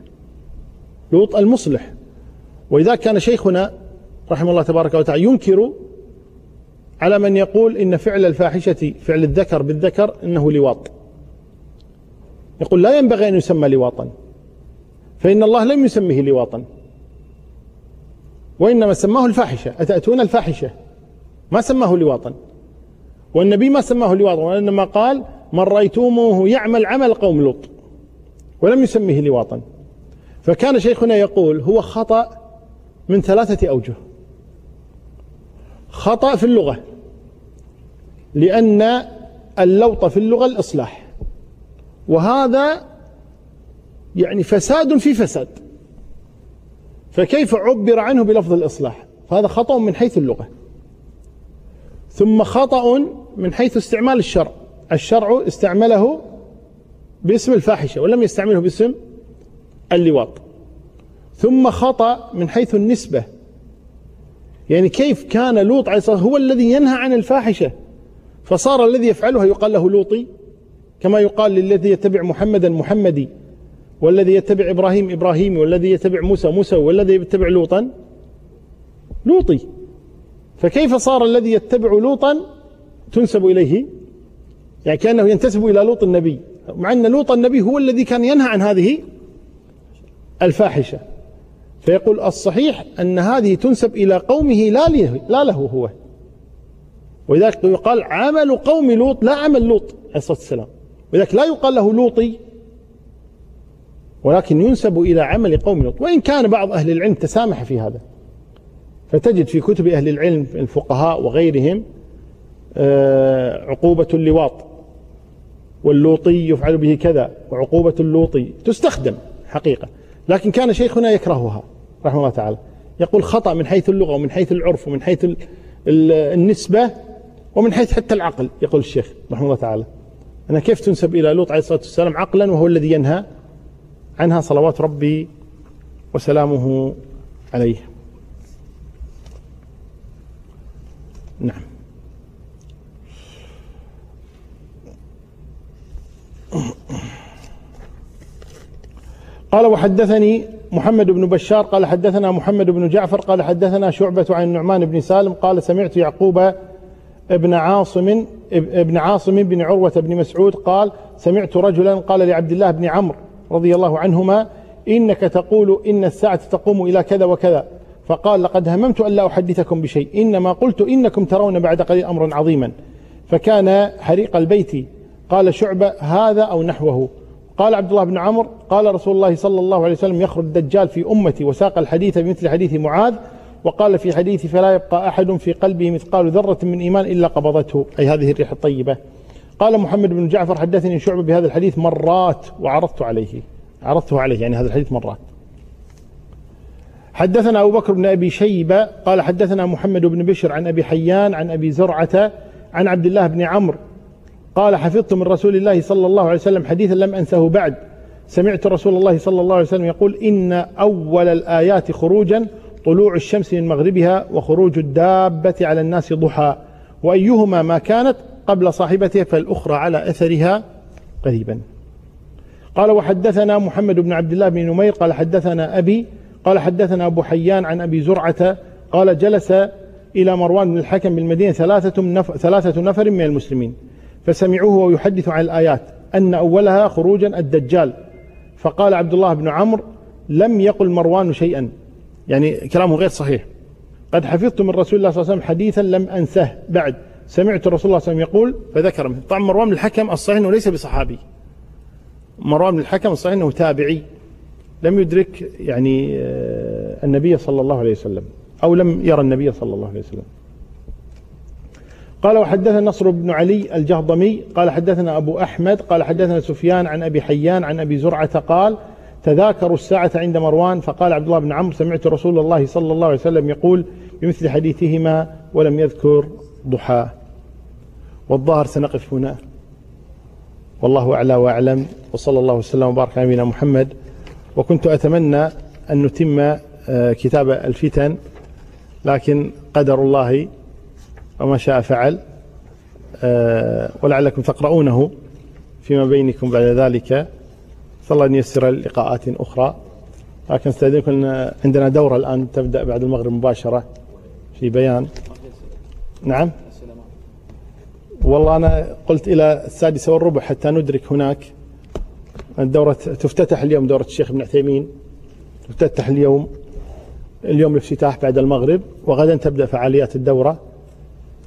لوط المصلح. ولذا كان شيخنا رحمه الله تبارك وتعالى ينكر على من يقول إن فعل الفاحشة فعل الذكر بالذكر إنه لواط. يقول لا ينبغي أن يسمى لواطا. فإن الله لم يسميه لواطا. وإنما سماه الفاحشة. أتأتون الفاحشة؟ ما سماه لواطا. والنبي ما سماه لواطا وإنما قال من رأيتموه يعمل عمل قوم لوط ولم يسميه لواطا فكان شيخنا يقول هو خطأ من ثلاثة أوجه. خطأ في اللغة لأن اللوط في اللغة الإصلاح. وهذا يعني فساد في فساد. فكيف عبر عنه بلفظ الإصلاح؟ فهذا خطأ من حيث اللغة. ثم خطأ من حيث استعمال الشرع. الشرع استعمله باسم الفاحشة ولم يستعمله باسم اللواط. ثم خطأ من حيث النسبة. يعني كيف كان لوط عليه الصلاة هو الذي ينهى عن الفاحشة؟ فصار الذي يفعلها يقال له لوطي كما يقال للذي يتبع محمدا محمدي والذي يتبع إبراهيم إبراهيمي والذي يتبع موسى موسى والذي يتبع لوطا لوطي. فكيف صار الذي يتبع لوطا تنسب إليه؟ يعني كأنه ينتسب إلى لوط النبي مع أن لوط النبي هو الذي كان ينهى عن هذه الفاحشة. فيقول الصحيح أن هذه تنسب إلى قومه لا له, لا له هو. ولذلك يقال عمل قوم لوط لا عمل لوط عليه الصلاة والسلام. ولذلك لا يقال له لوطي ولكن ينسب إلى عمل قوم لوط. وإن كان بعض أهل العلم تسامح في هذا فتجد في كتب أهل العلم الفقهاء وغيرهم آه، عقوبة اللواط. واللوطي يفعل به كذا وعقوبة اللوطي تستخدم حقيقة. لكن كان شيخنا يكرهها رحمه الله تعالى. يقول خطأ من حيث اللغة ومن حيث العرف ومن حيث النسبة ومن حيث حتى العقل يقول الشيخ رحمه الله تعالى. أنا كيف تنسب إلى لوط عليه الصلاة والسلام عقلا وهو الذي ينهى عنها صلوات ربي وسلامه عليه؟ نعم. قال وحدثني محمد بن بشار قال حدثنا محمد بن جعفر قال حدثنا شعبة عن النعمان بن سالم قال سمعت يعقوب ابن عاصم ابن عاصم بن عروة بن مسعود قال سمعت رجلا قال لعبد الله بن عمرو رضي الله عنهما إنك تقول إن الساعة تقوم إلى كذا وكذا. فقال لقد هممت أن لا أحدثكم بشيء إنما قلت إنكم ترون بعد قليل أمرا عظيما. فكان حريق البيت قال شعبة هذا أو نحوه. قال عبد الله بن عمرو قال رسول الله صلى الله عليه وسلم يخرج الدجال في أمتي وساق الحديث بمثل حديث معاذ وقال في حديث فلا يبقى أحد في قلبه مثقال ذرة من إيمان إلا قبضته. أي هذه الريح الطيبة. قال محمد بن جعفر حدثني شعبة بهذا الحديث مرات وعرضت عليه. عرضته عليه يعني هذا الحديث مرات. حدثنا أبو بكر بن أبي شيبة قال حدثنا محمد بن بشر عن أبي حيان عن أبي زرعة عن عبد الله بن عمرو قال حفظت من رسول الله صلى الله عليه وسلم حديثا لم أنسه بعد. سمعت رسول الله صلى الله عليه وسلم يقول إن أول الآيات خروجا طلوع الشمس من مغربها وخروج الدابة على الناس ضحى. وأيهما ما كانت قبل صاحبتها فالأخرى على أثرها قريبا. قال وحدثنا محمد بن عبد الله بن نمير. قال حدثنا أبي. قال حدثنا أبو حيان عن أبي زرعة. قال جلس إلى مروان بن الحكم بالمدينة ثلاثة نفر, ثلاثة نفر من المسلمين. فسمعوه ويحدث عن الآيات أن أولها خروجا الدجال. فقال عبد الله بن عمرو لم يقل مروان شيئا. يعني كلامه غير صحيح. قد حفظت من رسول الله صلى الله عليه وسلم حديثا لم أنسه بعد سمعت رسول الله صلى الله عليه وسلم يقول فذكر طبعا مروان بن الحكم الصحيح أنه ليس بصحابي. مروان بن الحكم الصحيح أنه تابعي. لم يدرك يعني آه، النبي صلى الله عليه وسلم أو لم يرى النبي صلى الله عليه وسلم. قال وحدثنا نصر بن علي الجهضمي قال حدثنا أبو أحمد قال حدثنا سفيان عن أبي حيان عن أبي زرعة قال تذاكروا الساعة عند مروان فقال عبد الله بن عمرو سمعت رسول الله صلى الله عليه وسلم يقول بمثل حديثهما ولم يذكر ضحى والظاهر سنقف هنا. والله أعلى وأعلم وصلى الله وسلم وبارك على نبينا محمد. وكنت أتمنى أن نتم آه، كتاب الفتن لكن قدر الله وما شاء فعل. آه، ولعلكم تقرؤونه فيما بينكم بعد ذلك. صلى الله أن ييسر لقاءات أخرى. لكن استاذنكم عندنا دورة الآن تبدأ بعد المغرب مباشرة في بيان. نعم. والله أنا قلت إلى السادسة والربع حتى ندرك هناك. الدورة تفتتح اليوم دورة الشيخ ابن عثيمين. تفتتح اليوم اليوم الافتتاح بعد المغرب. وغدا تبدأ فعاليات الدورة.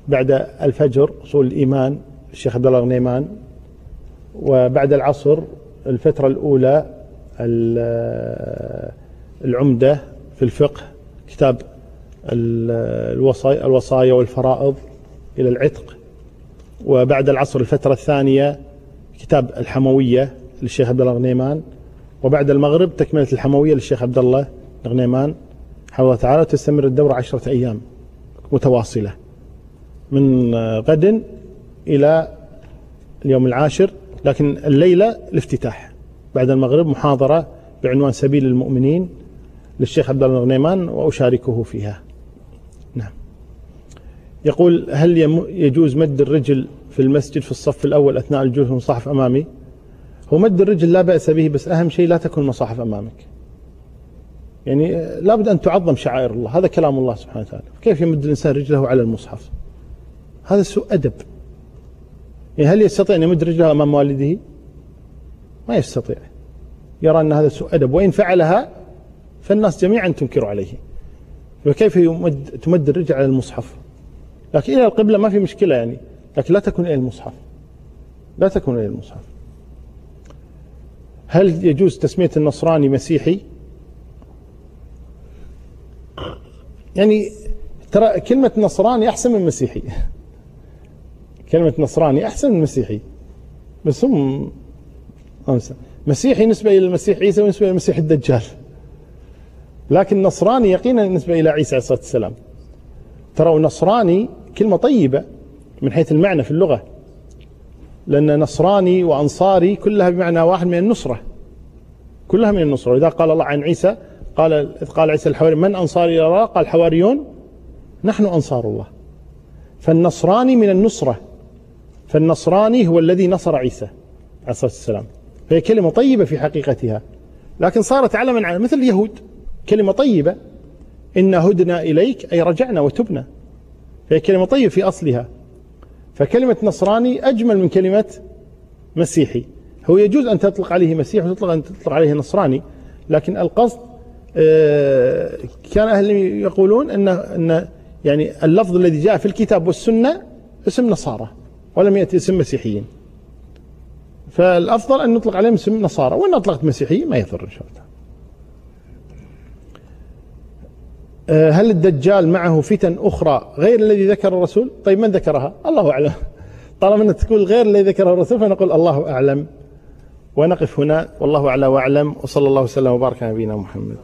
بعد الفجر أصول الإيمان الشيخ عبد الله غنيمان وبعد العصر الفترة الأولى العمدة في الفقه كتاب الوصايا والفرائض إلى العتق. وبعد العصر الفترة الثانية كتاب الحموية للشيخ عبد الله غنيمان وبعد المغرب تكملة الحموية للشيخ عبد الله غنيمان حفظه تعالى تستمر الدورة عشرة أيام متواصلة. من غد إلى اليوم العاشر لكن الليلة الافتتاح بعد المغرب محاضرة بعنوان سبيل المؤمنين للشيخ عبد الله الغنيمان وأشاركه فيها. نعم. يقول هل يجوز مد الرجل في المسجد في الصف الأول أثناء الجلوس المصاحف أمامي؟ هو مد الرجل لا بأس به بس أهم شيء لا تكون المصاحف أمامك. يعني لابد أن تعظم شعائر الله. هذا كلام الله سبحانه وتعالى. كيف يمد الإنسان رجله على المصحف؟ هذا سوء أدب. يعني هل يستطيع أن يمد رجله أمام والده؟ ما يستطيع. يرى أن هذا سوء أدب. وإن فعلها فالناس جميعا تنكر عليه. فكيف يمد تمد الرجل على المصحف؟ لكن إلى القبلة ما في مشكلة يعني. لكن لا تكون إلى المصحف. لا تكون إلى المصحف. هل يجوز تسمية النصراني مسيحي؟ يعني ترى كلمة نصراني أحسن من مسيحي. كلمة نصراني أحسن من مسيحي. بس هم مسيحي نسبة إلى المسيح عيسى ونسبة إلى المسيح الدجال. لكن نصراني يقينا نسبة إلى عيسى عليه الصلاة والسلام. ترى نصراني كلمة طيبة من حيث المعنى في اللغة. لأن نصراني وأنصاري كلها بمعنى واحد من النصرة. كلها من النصرة. وإذا قال الله عن عيسى قال إذ قال عيسى الحواري من أنصاري إلى الله؟ قال الحواريون نحن أنصار الله. فالنصراني من النصرة. فالنصراني هو الذي نصر عيسى عليه الصلاة والسلام. فهي كلمة طيبة في حقيقتها. لكن صارت علما على مثل اليهود. كلمة طيبة. إن هدنا إليك أي رجعنا وتبنا. فهي كلمة طيبة في أصلها. فكلمة نصراني أجمل من كلمة مسيحي. هو يجوز أن تطلق عليه مسيح وتطلق أن تطلق عليه نصراني. لكن القصد آه، كان أهل يقولون أن أن يعني اللفظ الذي جاء في الكتاب والسنة اسم نصارى. ولم يأتي اسم مسيحيين. فالأفضل أن نطلق عليهم اسم نصارى. وإن أطلقت مسيحي ما يضر إن شاء الله. آه، هل الدجال معه فتن أخرى غير الذي ذكر الرسول؟ طيب من ذكرها؟ الله أعلم. [laughs] طالما أنك تقول غير الذي ذكره الرسول فنقول الله أعلم. ونقف هنا. والله أعلى وأعلم. وصلى الله وسلم وبارك على نبينا محمد.